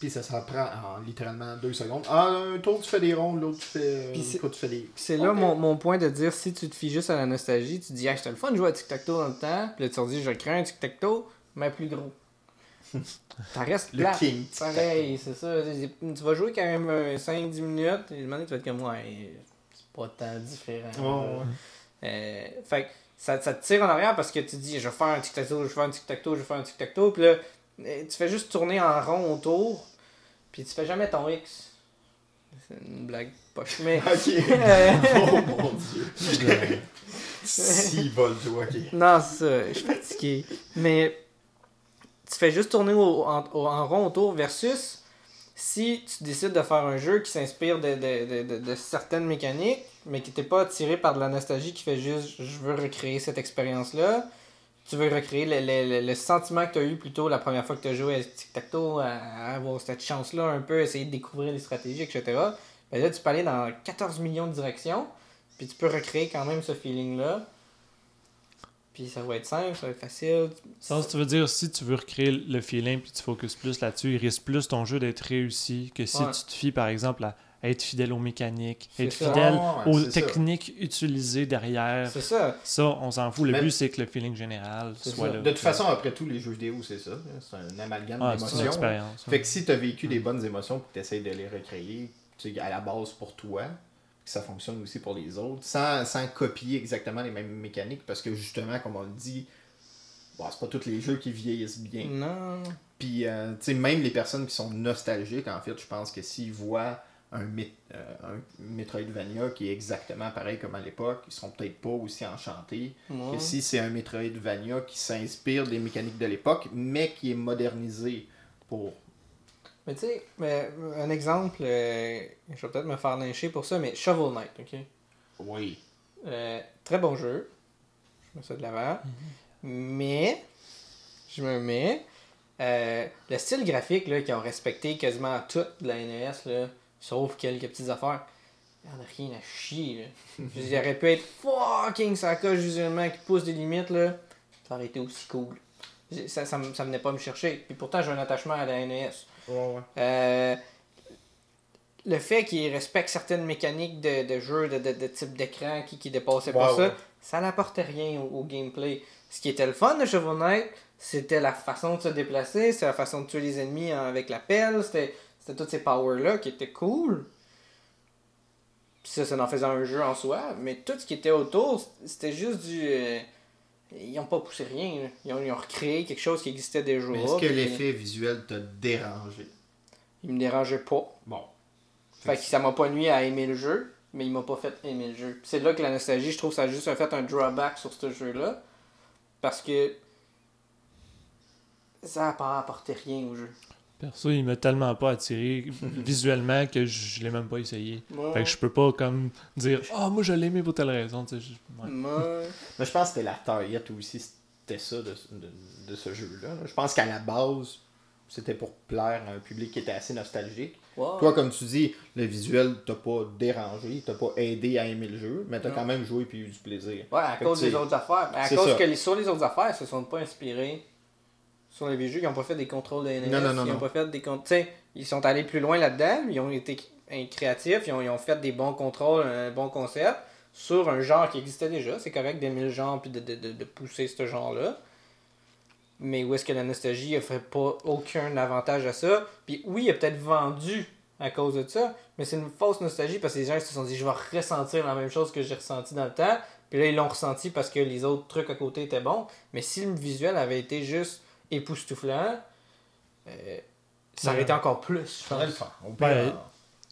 Puis ça s'en prend en littéralement deux secondes. Ah, un tour tu fais des rondes, l'autre tu fais. Puis c'est- Toi tu fais des. c'est là mon, mon point de dire si tu te fies juste à la nostalgie, tu te dis, ah, c'était le fun de jouer à tic-tac-toe dans le temps. Puis là, tu te dis, je crée un tic-tac-toe, mais plus gros. Ça reste Le king. Pareil, c'est ça. Tu vas jouer quand même euh, 5-10 minutes, et le moment tu vas être comme, ouais, c'est pas tant différent. Euh, fait que ça, ça te tire en arrière parce que tu dis, je vais faire un tic-tac-toe, je vais faire un tic-tac-toe, je vais faire un tic-tac-toe. Puis là, euh, tu fais juste tourner en rond autour, puis tu fais jamais ton X. C'est une blague poche, mais. Ok. Oh mon dieu. Si vol ok. Non, c'est ça. Je suis fatigué. Mais tu fais juste tourner au- en, au- en rond autour versus si tu décides de faire un jeu qui s'inspire de, de, de, de- de certaines mécaniques, mais qui n'était pas attiré par de la nostalgie, qui fait juste je veux recréer cette expérience-là. Tu veux recréer le, le, le- le sentiment que tu as eu plutôt la première fois que tu as joué à Tic-Tac-Toe, à, avoir cette chance-là un peu, essayer de découvrir les stratégies, etc. Ben là, tu peux aller dans 14 millions de directions, puis tu peux recréer quand même ce feeling-là. Puis ça va être simple, ça va être facile. Ça, tu veux dire, si tu veux recréer le feeling puis tu focuses plus là-dessus, il risque plus ton jeu d'être réussi que si Ouais. tu te fies, par exemple, à être fidèle aux mécaniques, être ça. fidèle Ouais, aux ça. techniques utilisées derrière. C'est ça. Ça, on s'en fout. Le Mais- but, c'est que le feeling général soit ça. là. De toute façon, après tous les jeux vidéo, c'est ça. C'est un amalgame Ah, c'est une d'émotions. expérience. Fait que si tu as vécu des bonnes émotions et que tu essaies de les recréer tu sais, à la base pour toi, que ça fonctionne aussi pour les autres, sans, sans copier exactement les mêmes mécaniques, parce que justement, comme on le dit, bon, c'est pas tous les jeux qui vieillissent bien. Non. Puis, euh, tu sais, même les personnes qui sont nostalgiques, en fait, je pense que s'ils voient un, euh, un Metroidvania qui est exactement pareil comme à l'époque, ils seront peut-être pas aussi enchantés Ouais. que si c'est un Metroidvania qui s'inspire des mécaniques de l'époque, mais qui est modernisé pour. Mais tu sais, mais, un exemple, euh, je vais peut-être me faire lyncher pour ça, mais Shovel Knight, ok? Oui. Euh, très bon jeu. Je mets ça de l'avant. Mais, je me mets. euh, le style graphique là, qu'ils ont respecté quasiment toute la NES, là, sauf quelques petites affaires, il n'y en a rien à chier. Là. Je dire, il aurait pu être fucking sacoche visuellement qui pousse des limites. Là. Ça aurait été aussi cool. Ça, ça, venait pas me chercher. Puis pourtant, j'ai un attachement à la NES. Ouais, ouais. Euh, le fait qu'il respecte certaines mécaniques de, de jeu, de, de, de type d'écran qui, qui dépassaient pas ça, ça n'apportait rien au, au gameplay. Ce qui était le fun de Shovel Knight, c'était la façon de se déplacer, c'était la façon de tuer les ennemis en- avec la pelle, c'était c'était toutes ces powers-là qui étaient cool. Puis ça, ça en faisait un jeu en soi, mais tout ce qui était autour, c'était juste du... euh, ils ont pas poussé rien. Ils ont, ils ont recréé quelque chose qui existait déjà. Est-ce que l'effet visuel t'a dérangé? Il me dérangeait pas. Bon. Fait que ça m'a pas nuit à aimer le jeu, mais il m'a pas fait aimer le jeu. C'est là que la nostalgie, je trouve, ça a juste fait un drawback sur ce jeu-là. Parce que ça n'a pas apporté rien au jeu. Perso, il m'a tellement pas attiré visuellement que je, je l'ai même pas essayé. Moi, Fait que je peux pas comme dire Ah, moi je l'ai aimé pour telle raison. tu sais, je- ouais. Mais je pense que c'était la target aussi, c'était ça de, de, de ce jeu-là. là. Je pense qu'à la base, c'était pour plaire à un public qui était assez nostalgique. ouais. Toi, comme tu dis, le visuel t'a pas dérangé, t'as pas aidé à aimer le jeu, mais t'as quand même joué puis eu du plaisir. Ouais, à Fait cause des autres affaires. Mais à cause ça. que les, sur les autres affaires, ils se sont pas inspirés sur les vieux jeux. Ils n'ont pas fait des contrôles de NES. Non, non, non, ils ont non. pas fait des con- tu sais, Ils sont allés plus loin là-dedans. Ils ont été cr- créatifs. Ils ont, ils ont fait des bons contrôles, un bon concept sur un genre qui existait déjà. C'est correct d'aimer le genre puis de, de, de, de pousser ce genre-là. Mais où est-ce que la nostalgie ne fait pas aucun avantage à ça? Puis oui, il a peut-être vendu à cause de ça, mais c'est une fausse nostalgie parce que les gens ils se sont dit je vais ressentir la même chose que j'ai ressenti dans le temps. Puis là, ils l'ont ressenti parce que les autres trucs à côté étaient bons. Mais si le visuel avait été juste époustouflant, euh, ça aurait Ouais. été encore plus, je Faudrait le pense. faire. Ouais. euh,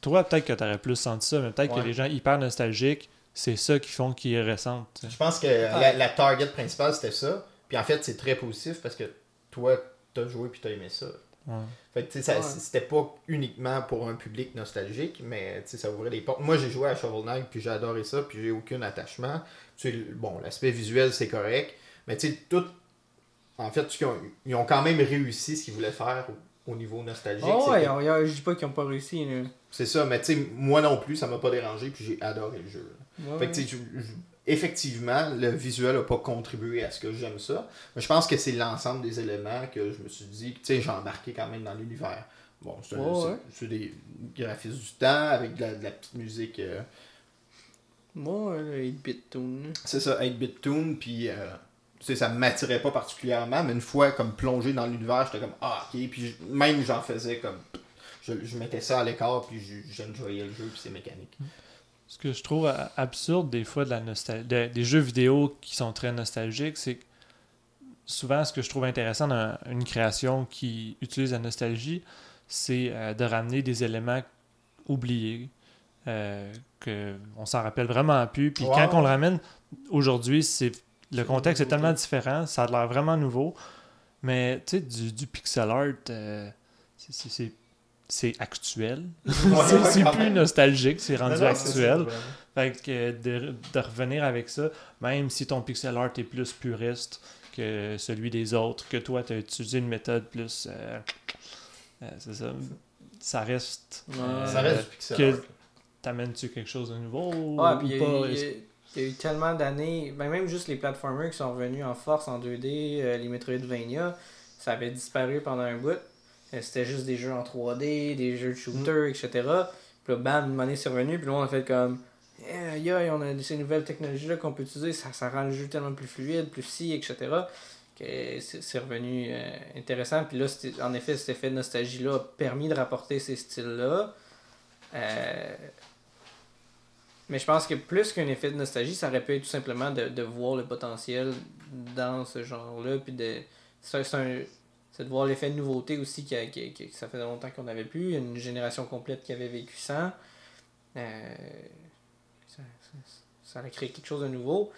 Toi, peut-être que t'aurais plus senti ça, mais peut-être Ouais. que les gens hyper nostalgiques, c'est ça qui font qu'ils ressentent. tu. Je pense que la, la target principale c'était ça. Puis en fait, c'est très positif parce que toi, t'as joué puis t'as aimé ça. Ouais. Fait que tu ça- c'était pas uniquement pour un public nostalgique, mais tu sais, ça ouvrait les portes. Moi, j'ai joué à Shovel Knight puis j'ai adoré ça, puis j'ai aucun attachement. Tu bon, l'aspect visuel c'est correct, Mais tu sais, tout. En fait, ils ont, ils ont quand même réussi ce qu'ils voulaient faire au, au niveau nostalgique. Oh, ouais, que- je dis pas qu'ils ont pas réussi. C'est ça, mais tu sais, moi non plus, ça m'a pas dérangé, puis j'ai adoré le jeu. Ouais. Fait que, tu effectivement, le visuel a pas contribué à ce que j'aime ça. Mais je pense que c'est l'ensemble des éléments que je me suis dit, tu sais, j'ai embarqué quand même dans l'univers. Bon, c'est un- Ouais, des graphismes du temps avec de la, de la petite musique. euh, Moi, le 8-bit tune. c'est ça, 8-bit tune, puis euh, sais, ça m'attirait pas particulièrement, mais une fois comme plongé dans l'univers, j'étais comme, ah, ok, puis je- même j'en faisais comme. Je, je mettais ça à l'écart, puis je- j'enjoyais le jeu, puis c'est mécanique. Ce que je trouve a- absurde des fois de la nostal- de- des jeux vidéo qui sont très nostalgiques, c'est que souvent ce que je trouve intéressant dans une création qui utilise la nostalgie, c'est euh, de ramener des éléments oubliés, euh, que on s'en rappelle vraiment plus. Puis quand on le ramène aujourd'hui, c'est le contexte est tellement différent, ça a l'air vraiment nouveau. Mais tu sais, du, du pixel art, euh, c'est- actuel. c'est ouais, c'est quand plus même. nostalgique, c'est rendu Non, non, actuel. Fait que de, de revenir avec ça, même si ton pixel art est plus puriste que celui des autres, que toi tu as utilisé une méthode plus. euh, euh, c'est ça. Ça reste. Ouais. euh, Ça reste du pixel que- art. T'amènes-tu quelque chose de nouveau Ouais, ou puis il y, a eu- tellement d'années, ben même juste les platformers qui sont revenus en force en 2D, euh, les Metroidvania, ça avait disparu pendant un bout. Euh, C'était juste des jeux en 3D, des jeux de shooter, etc. Puis là, bam, une donné, c'est revenu, puis là, on a fait comme, aïe, aïe, on a ces nouvelles technologies-là qu'on peut utiliser, ça, ça rend le jeu tellement plus fluide, plus si, etc. que c'est revenu euh, intéressant. Puis là, en effet, cet effet de nostalgie-là a permis de rapporter ces styles-là. Euh, mais je pense que plus qu'un effet de nostalgie, ça aurait pu être tout simplement de, de voir le potentiel dans ce genre-là. Puis de. C'est de voir l'effet de nouveauté aussi, qui- ça fait longtemps qu'on n'avait plus. Une génération complète qui avait vécu sans. Euh, ça, ça, ça a créé quelque chose de nouveau.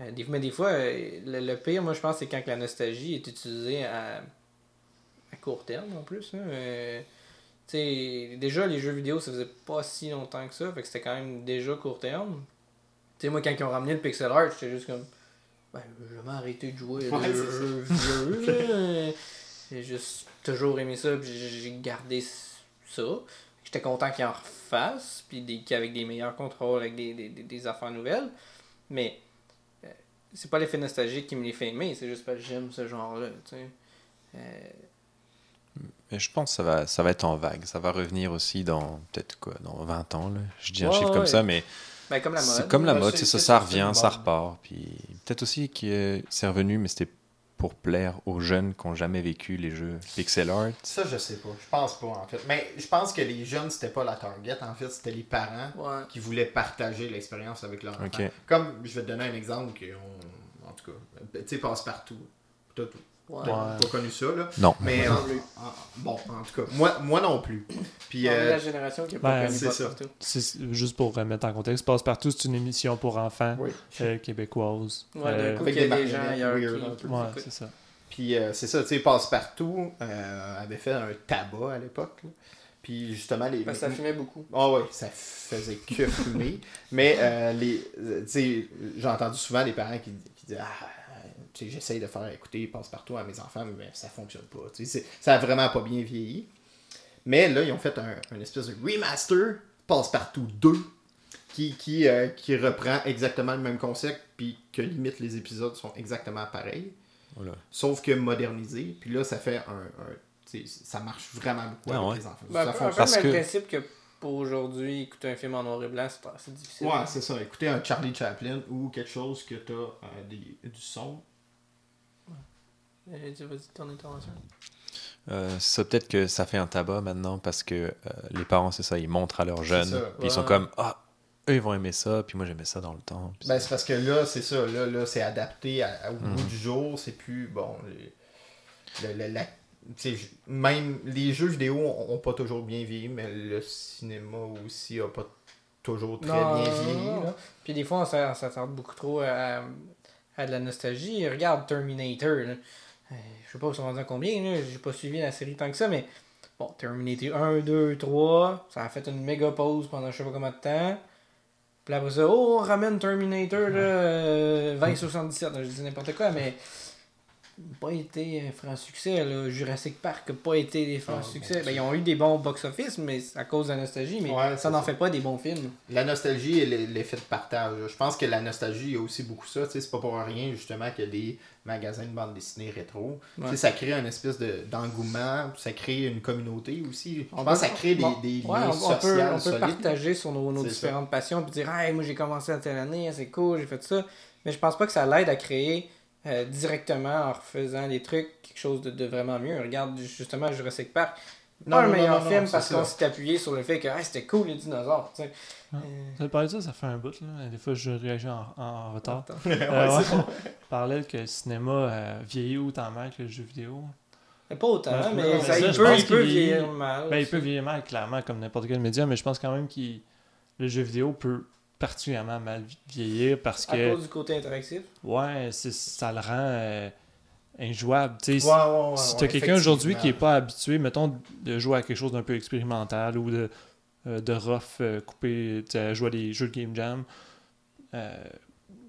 Euh, mais des fois, euh, le, pire, moi, je pense, c'est quand que la nostalgie est utilisée à, à court terme en plus. hein. Sais, déjà, les jeux vidéo, ça faisait pas si longtemps que ça, fait que c'était quand même déjà court terme. Tu sais, moi, quand ils ont ramené le pixel art, j'étais juste comme, ben, j'ai jamais arrêté de jouer à Ouais, des c'est jeux vieux. J'ai juste toujours aimé ça, puis j'ai gardé ça. J'étais content qu'ils en refassent, puis des, qu'avec des meilleurs contrôles, avec des, des, des, des affaires nouvelles. Mais euh, c'est pas l'effet nostalgique qui me les fait aimer, c'est juste parce que j'aime ce genre-là, tu sais. Euh, Mais je pense que ça va, ça va être en vague. Ça va revenir aussi dans peut-être quoi, dans 20 ans. Là. Je dis un Ouais, chiffre ouais. comme ça, mais ben, comme la mode. c'est comme la mode, c'est- ça, revient, ça repart. Puis peut-être aussi que c'est revenu, mais c'était pour plaire aux jeunes qui n'ont jamais vécu les jeux pixel art. Ça, je sais pas. Je pense pas, en fait. Mais je pense que les jeunes, c'était pas la target. En fait, c'était les parents Ouais. qui voulaient partager l'expérience avec leur enfant. Ok. Comme, je vais te donner un exemple, que on- en tout cas, tu sais, passe-partout. T'as t'as Ouais. pas connu ça, là. Non. Mais, Moi euh, non plus. en- bon, en tout cas, moi, moi non plus. Puis, On est euh, la génération qui a pas ben, connu c'est Passe ça. partout. C'est juste pour remettre en contexte, Passe-Partout, c'est une émission pour enfants oui. euh, québécoise. Ouais, Euh, d'un coup, avec il y a des des gens ailleurs qui... ouais, c'est ça. Puis euh, c'est ça, tu sais, Passe-Partout euh, avait fait un tabac à l'époque. Puis justement, les. Que ça fumait beaucoup. Ah ouais, ça faisait que fumer. Mais euh, les, euh, tu sais, j'ai entendu souvent des parents qui, qui disent Ah, j'essaye de faire écouter Passe-Partout à mes enfants, mais ça fonctionne pas. Tu ça a vraiment pas bien vieilli. Mais là, ils ont fait un, un espèce de remaster Passe-Partout 2 qui, qui, euh, qui reprend exactement le même concept, puis que limite les épisodes sont exactement pareils, Voilà. sauf que modernisés. Puis là, ça fait un. tu ça marche vraiment beaucoup Ah avec ouais. les enfants. Ben, Ça peu, fonctionne. un peu Parce le même que- principe que pour aujourd'hui, écouter un film en noir et blanc, c'est assez difficile. Ouais, c'est ça. Écoutez un Charlie Chaplin ou quelque chose que t'as euh, des- du son. Tu vas-y, ton intervention. Euh, ça peut-être que ça fait un tabac maintenant parce que euh, les parents, c'est ça, ils montrent à leurs jeunes. ils sont comme Ah, eux, ils vont aimer ça, puis moi, j'aimais ça dans le temps. Ben, c'est parce que là, c'est ça. Là, là c'est adapté à- à- au Mhm. goût du jour. C'est plus. Bon. les- le- le- la- même les jeux vidéo ont, ont pas toujours bien vieilli, mais le cinéma aussi a pas toujours très Non, bien vieilli. là. Puis des fois, on s'a- on s'attarde beaucoup trop à, à de la nostalgie. Regarde Terminator. Là. Euh, Je sais pas ils sont rendus à combien. là. J'ai pas suivi la série tant que ça, mais bon, Terminator 1, 2, 3, ça a fait une méga pause pendant je sais pas combien de temps. Puis après ça, oh, on ramène Terminator là, euh, 2077. Je dis n'importe quoi, mais pas été un franc succès. Là. Jurassic Park n'a pas été des francs Ah, succès. Ben, ils ont eu des bons box-office, mais à cause de la nostalgie. Mais Ouais, ça n'en ça. fait pas des bons films. La nostalgie et l'effet de partage. Je pense que la nostalgie, il y a aussi beaucoup ça. Tu sais, C'est pas pour rien, justement, qu'il y a des magasins de bande dessinée rétro. Ouais. Ça crée une espèce de- d'engouement, ça crée une communauté aussi. Je On pense que peut- ça crée des, bon, des ouais, liens on, on peut, sociaux on peut partager sur nos, nos différentes passions puis dire hey, moi j'ai commencé à telle année, c'est cool, j'ai fait ça. Mais je pense pas que ça l'aide à créer euh, directement en refaisant des trucs quelque chose de, de vraiment mieux. Regarde justement Jurassic Park. Non, Pas un non, non, meilleur non, film non, parce qu'on s'est appuyé sur le fait que Hey, c'était cool les dinosaures. tu sais. Euh, de ça, ça fait un bout. Là. Des fois, je réagis en, en retard. Ouais, Euh, c'est ouais. bon. parlait que le cinéma euh, vieillit autant mal que le jeu vidéo. Mais pas autant, Ben, mais ça, ça, il, je peut, il peut vieillir mal. Ben, il peut vieillir mal, clairement, comme n'importe quel média, mais je pense quand même que le jeu vidéo peut particulièrement mal vieillir parce À que cause du côté interactif? ouais, ça le rend euh, injouable. Ouais, ouais, ouais, si ouais, tu as quelqu'un aujourd'hui qui est pas habitué, mettons, de jouer à quelque chose d'un peu expérimental ou de, euh, de rough euh, couper, tu sais, à jouer à des jeux de Game Jam, euh,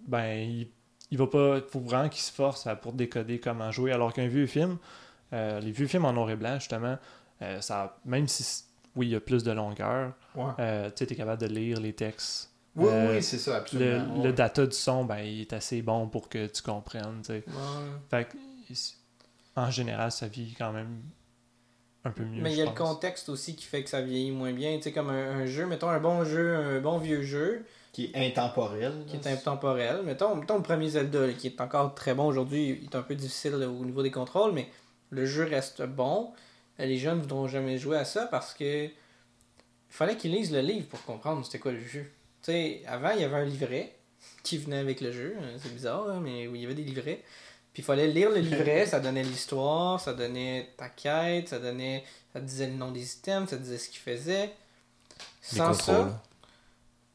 ben, il, il va pas. faut vraiment qu'il se force à- pour décoder comment jouer. Alors qu'un vieux film, euh, les vieux films en noir et blanc, justement, ça, même si, oui, il y a plus de longueur, Ouais. euh, tu es capable de lire les textes. Oui, Euh, oui, c'est ça, Le, absolument. le ouais. data du son, ben, il est assez bon pour que tu comprennes. tu sais. Ouais. Fait que, en général, ça vit quand même un peu mieux. Mais il y a le contexte aussi qui fait que ça vieillit moins bien. Tu sais, comme un, un jeu, mettons un bon jeu, un bon vieux jeu, Qui est intemporel. qui est intemporel. Mettons, mettons le premier Zelda, qui est encore très bon aujourd'hui, il est un peu difficile au niveau des contrôles, mais le jeu reste bon. Les jeunes ne voudront jamais jouer à ça parce que il fallait qu'ils lisent le livre pour comprendre c'était quoi le jeu. Tu sais, avant, il y avait un livret qui venait avec le jeu. Euh, C'est bizarre, hein, mais oui, il y avait des livrets. Puis il fallait lire le livret, ça donnait l'histoire, ça donnait ta quête, ça donnait ça disait le nom des items, ça disait ce qu'ils faisaient. Les Sans ça,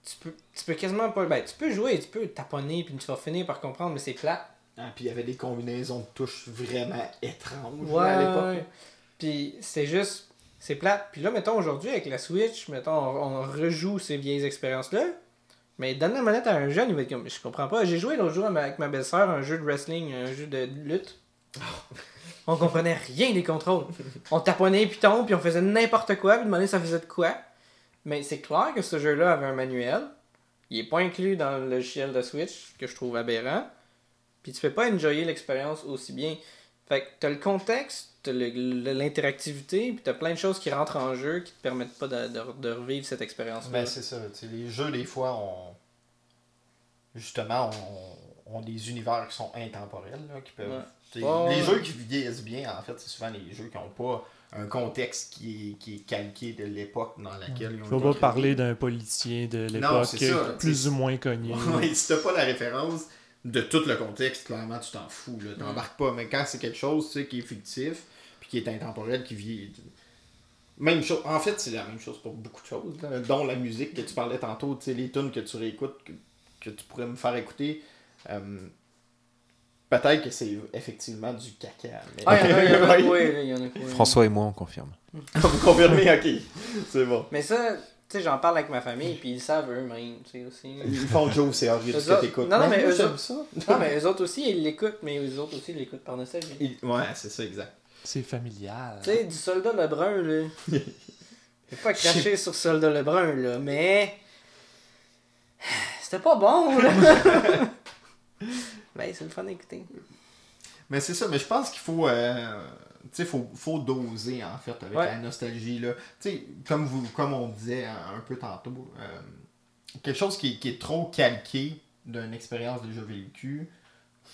tu peux, tu peux quasiment pas. Ben, tu peux jouer, tu peux taponner, puis tu vas finir par comprendre, mais c'est plat. Ah, puis il y avait des combinaisons de touches vraiment étranges Ouais, à l'époque. ouais. Puis c'est juste. C'est plat. Puis là, mettons aujourd'hui, avec la Switch, mettons, on, on rejoue ces vieilles expériences-là. Mais donne la manette à un jeune, il va être comme. Je comprends pas. J'ai joué l'autre jour avec ma belle-sœur un jeu de wrestling, un jeu de lutte. On comprenait rien des contrôles. On taponnait piton, puis on faisait n'importe quoi, puis demandait ça faisait de quoi. Mais c'est clair que ce jeu-là avait un manuel. Il est pas inclus dans le logiciel de Switch, que je trouve aberrant. Puis tu fais pas enjoyer l'expérience aussi bien. Fait que t'as le contexte, t'as l'interactivité, puis t'as plein de choses qui rentrent en jeu qui te permettent pas de, de- de revivre cette expérience-là. Ben, c'est ça. Les jeux, des fois, ont. Justement, ont, ont des univers qui sont intemporels. Là, qui peuvent... Ouais. Ouais, les ouais. jeux qui vieillissent bien, en fait, c'est souvent les jeux qui n'ont pas un contexte qui est, qui est calqué de l'époque dans laquelle ils ont Faut pas parler d'un politicien de l'époque plus ou moins connu. Ouais, si t'as pas la référence de tout le contexte, clairement, tu t'en fous. Mm. Là. T'embarques pas. Mais quand c'est quelque chose tu sais, qui est fictif, qui est intemporel, qui vit. Même chose. En fait, c'est la même chose pour beaucoup de choses. là, dont la musique que tu parlais tantôt, tu sais, les tunes que tu réécoutes, que, que tu pourrais me faire écouter. euh, Peut-être que c'est effectivement du caca. Mais... Ah, il y en a, quoi. François et moi, on confirme. Vous confirmez, ok. C'est bon. Mais ça, tu sais, j'en parle avec ma famille, puis ils savent eux-mêmes, tu sais, aussi. Ils font Joe, c'est horrible ce que autres- t'écoutes. non, non, mais eux autres- ça. Non, mais eux autres aussi, ils l'écoutent, mais eux autres aussi, ils l'écoutent par nostalgie. Il- Ouais, c'est ça, exact. C'est familial. Tu sais, du soldat Lebrun, là. J'ai pas craché sur soldat Lebrun, là, mais. C'était pas bon, là. ben, c'est le fun d'écouter. Mais c'est ça, mais je pense qu'il faut, euh, tu sais, faut, faut doser en fait avec Ouais. la nostalgie là. Tu sais, comme vous, comme on disait un, un peu tantôt, euh, quelque chose qui, qui est trop calqué d'une expérience déjà vécue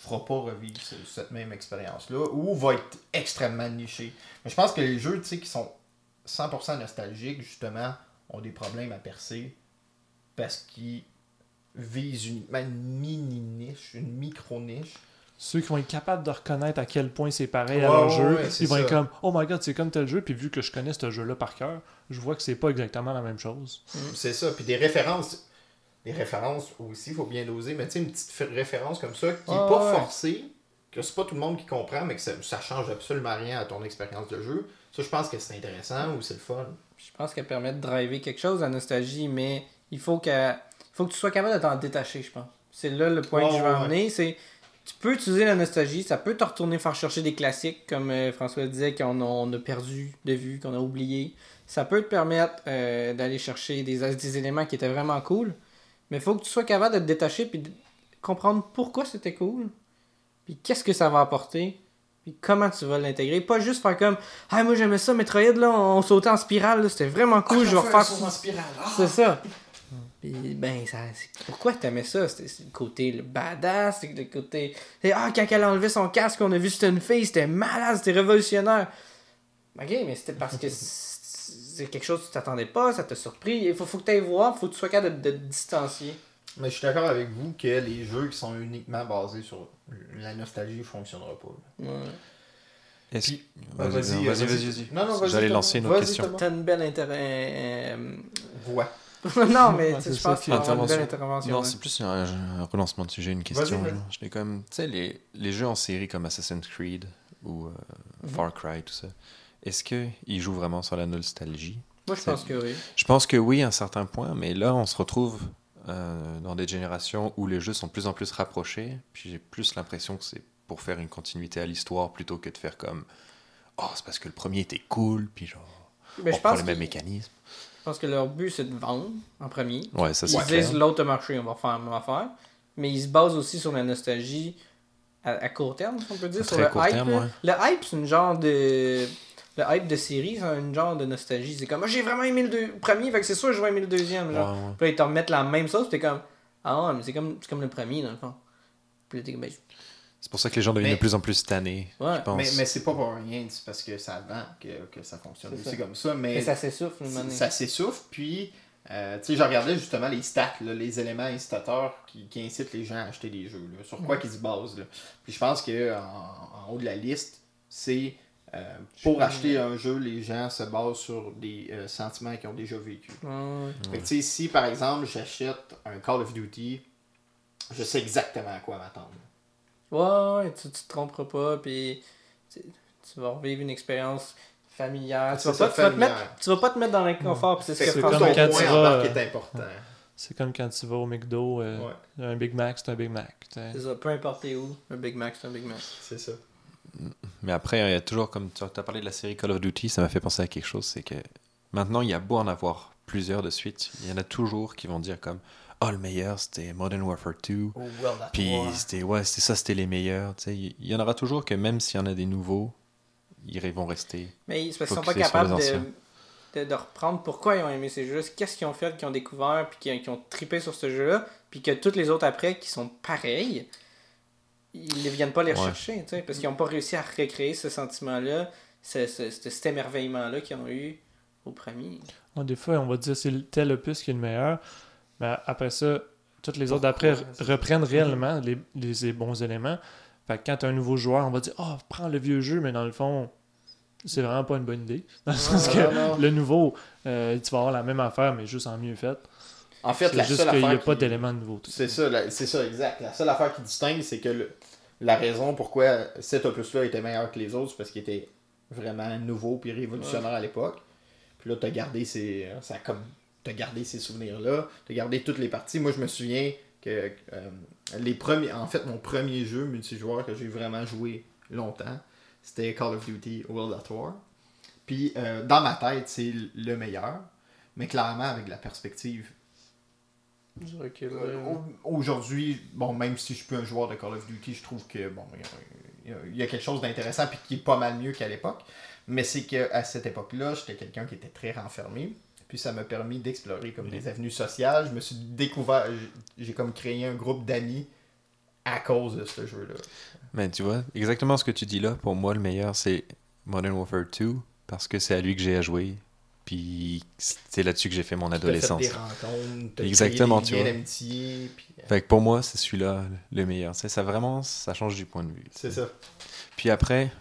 fera pas revivre ce- cette même expérience là ou va être extrêmement niché. Mais je pense que les jeux, tu sais, qui sont 100% nostalgiques justement ont des problèmes à percer parce qu'ils visent uniquement une mini niche, une micro niche. Ceux qui vont être capables de reconnaître à quel point c'est pareil à leur ouais, jeu, ouais, ils vont ça. être comme Oh my god, c'est comme tel jeu, puis vu que je connais ce jeu-là par cœur, je vois que c'est pas exactement la même chose. C'est ça. Puis des références. Des références aussi, il faut bien doser. Mais tu sais, une petite référence comme ça qui est Ouais, pas ouais. forcée, que c'est pas tout le monde qui comprend, mais que ça, ça change absolument rien à ton expérience de jeu. Ça, je pense que c'est intéressant ou c'est le fun. Je pense qu'elle permet de driver quelque chose, la nostalgie, mais il faut il faut que tu sois capable de t'en détacher, je pense. C'est là le point que je veux emmener. C'est tu peux utiliser la nostalgie, ça peut te retourner faire chercher des classiques, comme euh, François disait, qu'on a, on a perdu de vue, qu'on a oublié. Ça peut te permettre euh, d'aller chercher des, des éléments qui étaient vraiment cool. Mais faut que tu sois capable de te détacher puis de comprendre pourquoi c'était cool. Puis qu'est-ce que ça va apporter. Puis comment tu vas l'intégrer. Pas juste faire comme Ah, moi j'aimais ça, Metroid, là, on sautait en spirale, c'était vraiment cool, je vais refaire ça. C'est ça. Puis, ben, ça, pourquoi t'aimais ça? C'était le côté le badass, c'est le côté. Ah, quand elle a enlevé son casque, on a vu c'était une fille, c'était malade, c'était révolutionnaire. Ok, mais c'était parce que c'est quelque chose que tu t'attendais pas, ça t'a surpris. Il faut, faut que tu ailles voir, faut que tu sois capable de, de te distancier. Mais je suis d'accord avec vous que les jeux qui sont uniquement basés sur la nostalgie ne fonctionneront pas. Ouais. Puis- Vas-y, Vas-y, vas-y, vas-y. vas-y. Non, non, vas-y, J'allais lancer une autre Vas-y, question. Thomas. T'as une belle intérêt. Voix. non, mais je pense qui- qu'il y une belle Intervention. Non, c'est plus un, un relancement de sujet, une question. Vas-y, vas-y. là. Je l'ai comme, tu sais, les, les jeux en série comme Assassin's Creed ou euh, Mhm. Far Cry, tout ça, est-ce qu'ils jouent vraiment sur la nostalgie? Moi, je pense que oui. Je pense que oui, à un certain point, mais là, on se retrouve euh, dans des générations où les jeux sont de plus en plus rapprochés, puis j'ai plus l'impression que c'est pour faire une continuité à l'histoire plutôt que de faire comme Oh, c'est parce que le premier était cool, puis genre, Mais on je prend pense, le même mécanisme. je pense que leur but, c'est de vendre en premier. Ouais, ça Ils disent l'autre marché, on va faire la même affaire. Mais ils se basent aussi sur la nostalgie à, à court terme, si on peut dire. Sur le hype. terme, là. ouais. Le hype, c'est une genre de. Le hype de série, c'est un genre de nostalgie. C'est comme, Ah, j'ai vraiment aimé le deux- premier, fait que c'est sûr que je vais aimer le deuxième. Genre. Ouais, ouais. Puis là, ils te remettent la même sauce, puis t'es comme, ah ouais, mais c'est comme, c'est comme le premier, dans le fond. Puis là, t'es comme, ben, C'est pour ça que les gens deviennent Mais- de plus en plus tannés, Ouais. je pense. Mais, mais c'est pas pour rien, c'est parce que ça vend que, que ça fonctionne C'est aussi comme ça. Mais mais ça s'essouffle, une ça, année. ça s'essouffle, puis euh, tu sais, je regardais justement les stats, là, les éléments incitateurs qui, qui incitent les gens à acheter des jeux, là, sur quoi qu'ils se basent. Là. Puis je pense que en, en haut de la liste, c'est euh, pour acheter un jeu, les gens se basent sur des euh, sentiments qu'ils ont déjà vécu. Ouais. Fait que, si par exemple j'achète un Call of Duty, je sais exactement à quoi m'attendre. Ouais, ouais, tu, tu te tromperas pas, puis tu, tu vas revivre une expérience familiale. Tu vas, pas, vas te mettre, tu vas pas te mettre dans l'inconfort, c'est ce que comme quand point tu en vas, euh, est important. C'est comme quand tu vas au McDo, euh, Ouais, un Big Mac, c'est un Big Mac. C'est ça, peu importe où, un Big Mac, c'est un Big Mac. c'est ça. Mais après, il y a toujours, comme tu as parlé de la série Call of Duty, ça m'a fait penser à quelque chose, c'est que maintenant, il y a beau en avoir plusieurs de suite, il y en a toujours qui vont dire comme Oh, le meilleur, c'était Modern Warfare 2. Oh, well, that Puis c'était ouais, c'était ça, c'était les meilleurs. Tu sais, il y en aura toujours que même s'il y en a des nouveaux, ils vont rester. Mais c'est parce qu'ils sont pas capables les de, de, de reprendre pourquoi ils ont aimé ces jeux-là, qu'est-ce qu'ils ont fait, qu'ils ont découvert, puis qu'ils qui ont trippé sur ce jeu-là, puis que tous les autres après qui sont pareils, ils ne viennent pas les Ouais. rechercher, tu sais, parce qu'ils n'ont pas réussi à recréer ce sentiment-là, ce, ce- ce- cet émerveillement-là qu'ils ont eu au premier. Des fois, on va dire c'est tel opus qui est le meilleur, mais après ça, toutes les autres d'après reprennent réellement les, les- les bons éléments. Fait que quand tu as un nouveau joueur, on va dire Oh, prends le vieux jeu, mais dans le fond, c'est vraiment pas une bonne idée. Dans le sens Non, que non, non. le nouveau, euh, tu vas avoir la même affaire, mais juste en mieux fait. En fait, la juste seule qu'il n'y a affaire pas qui- d'élément de nouveauté. C'est ça, c'est ça, exact. La seule affaire qui distingue, c'est que le- la raison pourquoi cet opus-là était meilleur que les autres, c'est parce qu'il était vraiment nouveau puis révolutionnaire à l'époque. Puis là, t'as gardé ces, ça a comme, t'as gardé ces souvenirs-là, t'as gardé toutes les parties. Moi, je me souviens que euh, les premiers, en fait, mon premier jeu multijoueur que j'ai vraiment joué longtemps, c'était Call of Duty World at War. Puis euh, dans ma tête, c'est le meilleur, mais clairement avec la perspective euh, Aujourd'hui, bon, même si je suis plus un joueur de Call of Duty, je trouve que bon, il y a- quelque chose d'intéressant puis qui est pas mal mieux qu'à l'époque. Mais c'est qu'à cette époque-là, j'étais quelqu'un qui était très renfermé. Puis ça m'a permis d'explorer comme des avenues sociales. Je me suis découvert, j'ai- j'ai comme créé un groupe d'amis à cause de ce jeu-là. Mais tu vois, exactement ce que tu dis là, pour moi, le meilleur, c'est Modern Warfare 2, parce que c'est à lui que j'ai à jouer. Puis c'est là-dessus que j'ai fait mon adolescence. des rencontres, t'as Exactement, tu vois. puis, euh, Fait que pour moi, c'est celui-là le meilleur. Sais, ça vraiment, ça change du point de vue. C'est ça. Puis après,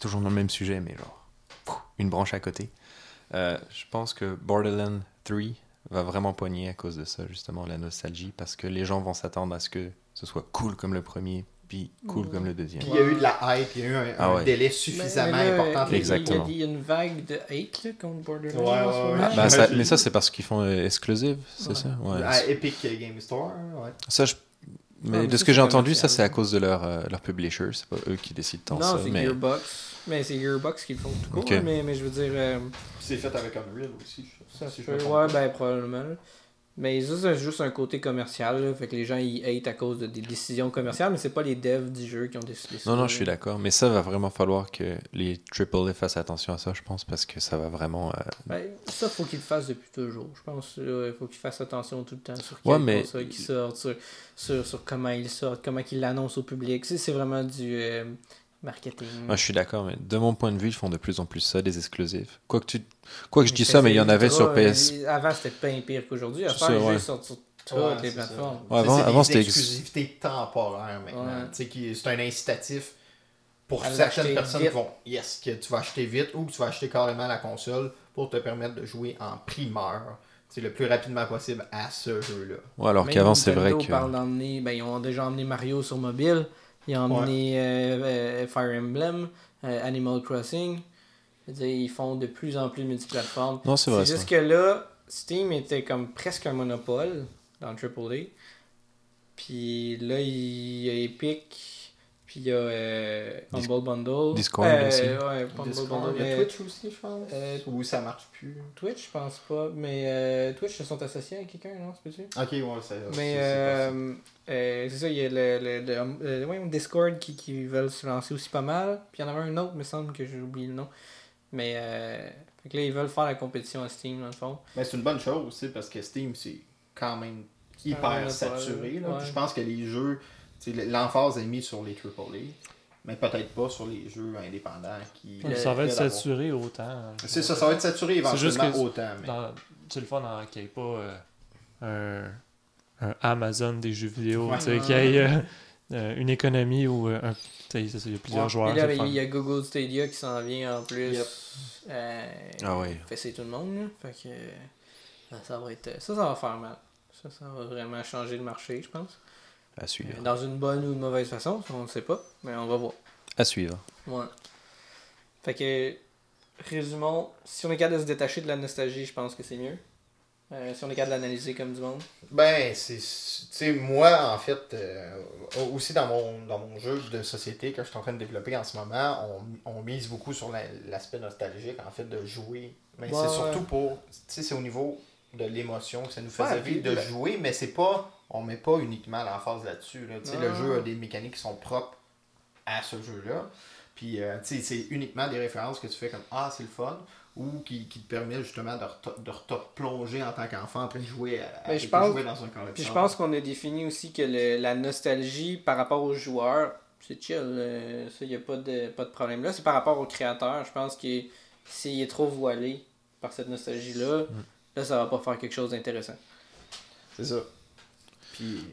toujours dans le même sujet, mais genre, une branche à côté. Euh, je pense que Borderlands 3 va vraiment pogner à cause de ça, justement, la nostalgie, parce que les gens vont s'attendre à ce que ce soit cool comme le premier, puis cool comme le deuxième. Puis il y a eu de la hype, il y a eu un, Ah un ouais. délai Mais- suffisamment mais là, important. il y a- Exactement. Il y, a une vague de hate là, contre Borderlands. Ouais, ouais, en ce ouais. moment. Bah, ça- Ouais. mais ça, c'est parce qu'ils font euh, exclusive, c'est Ouais. ça? Ouais. À Epic Game Store, ouais. Ça, je- Mais mais de ce que c'est j'ai entendu, ça, c'est à cause de leur, euh, leur publisher. C'est pas eux qui décident tant Non, ça. c'est Mais... Gearbox. Mais c'est Gearbox qui le font tout court. Là, Mais, mais je veux dire, euh, c'est fait avec Unreal aussi. je- ça si je Ouais, ben probablement. Mais ça, c'est juste un côté commercial. Là, fait que les gens ils hate à cause de des décisions commerciales, mais c'est pas les devs du jeu qui ont décidé ça. Non, non, je suis d'accord. Mais ça va vraiment falloir que les AAA fassent attention à ça, je pense, parce que ça va vraiment. euh, Ben, ça, faut qu'ils le fassent depuis toujours. Je pense qu'il faut qu'ils fassent attention tout le temps sur Ouais, mais- consoles qui sortent, sur, sur, sur comment ils sortent, comment ils l'annoncent au public. C'est, c'est vraiment du euh, marketing. Moi, je suis d'accord, mais de mon point de vue, ils font de plus en plus ça, des exclusives. Quoi que, tu... Quoi que je dis ça, mais il y en avait sur PS. Avant, c'était pas pire qu'aujourd'hui. À ça, les jeux sur toutes les plateformes. avant- c'était ex- exclusivités temporaires maintenant. C'est un incitatif pour À certaines personnes vite. qui vont yes, que tu vas acheter vite ou que tu vas acheter carrément la console pour te permettre de jouer en primeur le plus rapidement possible à ce jeu-là. Ouais, alors qu'avant, c'est vrai que. parle d'emmener- ben, ils ont déjà emmené Mario sur mobile. Ils ont emmené euh, euh, Fire Emblem, euh, Animal Crossing. Dire, ils font de plus en plus de multiplateformes. Non, c'est vrai. C'est ça. juste que là, Steam était comme presque un monopole dans le AAA. Puis là, il y a Epic, puis il y a euh, Dis- Humble Bundle. Discord Euh, aussi. Ouais, Humble Discord, Bundle. il y a Twitch aussi, je pense. euh, Ou ça marche plus. Twitch, je pense pas. Mais euh, Twitch, ils sont associés à quelqu'un, non? C'est possible? Ok, ouais, c'est Mais c'est- euh, euh, ça, il y a le, le, le- euh, ouais, Discord qui, qui veulent se lancer aussi pas mal. Puis il y en avait un autre, me semble que j'ai oublié le nom. Mais euh, fait que là, ils veulent faire la compétition à Steam, dans le fond. Mais c'est une bonne chose aussi parce que Steam, c'est quand même hyper saturé. Là. ouais. Je pense que les jeux, l'emphase est mise sur les AAA, mais peut-être pas sur les jeux indépendants qui. Ça va être fait saturé autant. C'est ça, ça va être saturé C'est juste éventuellement que autant. Mais... Dans- C'est le fun dans- qu'il n'y ait pas euh, un, un Amazon des jeux vidéo, Ouais. tu sais, qu'il y ait euh, euh, une économie ou euh, un. tu sais, c'est ça, Il y a plusieurs Ouais. joueurs. Là, c'est le il y a Google Stadia qui s'en vient en plus. Yep. Euh, Ah ouais. fesser tout le monde. là. Fait que ça va être. Ça, ça va faire mal. Ça, ça va vraiment changer le marché, je pense. À suivre. Dans une bonne ou une mauvaise façon, on ne sait pas. Mais on va voir. À suivre. Ouais. Fait que, résumons, si on est capable de se détacher de la nostalgie, je pense que c'est mieux. Euh, si on est capable de l'analyser comme du monde. Ben, c'est. Tu sais, moi, en fait, euh, aussi dans mon, dans mon jeu de société que je suis en train de développer en ce moment, on, on mise beaucoup sur la- l'aspect nostalgique, en fait, de jouer. Mais Ouais, c'est surtout pour. Tu sais, c'est au niveau de l'émotion que ça nous faisait Ouais, vivre de la- jouer, mais c'est pas. On met pas uniquement l'emphase là-dessus. Là. Tu sais, le jeu a des mécaniques qui sont propres à ce jeu-là. Puis, euh, tu sais, c'est uniquement des références que tu fais comme Ah, c'est le fun. Ou qui, qui te permet justement de, re- de te replonger en tant qu'enfant en train de jouer, à, Ben, à- je de pense- jouer dans un collection. Puis je pense qu'on a défini aussi que le- la nostalgie par rapport aux joueurs, c'est chill. euh, ça, il n'y a pas de, pas de problème là. C'est par rapport aux créateurs. Je pense que s'il est trop voilé par cette nostalgie-là, là, ça va pas faire quelque chose d'intéressant. C'est ça. Puis.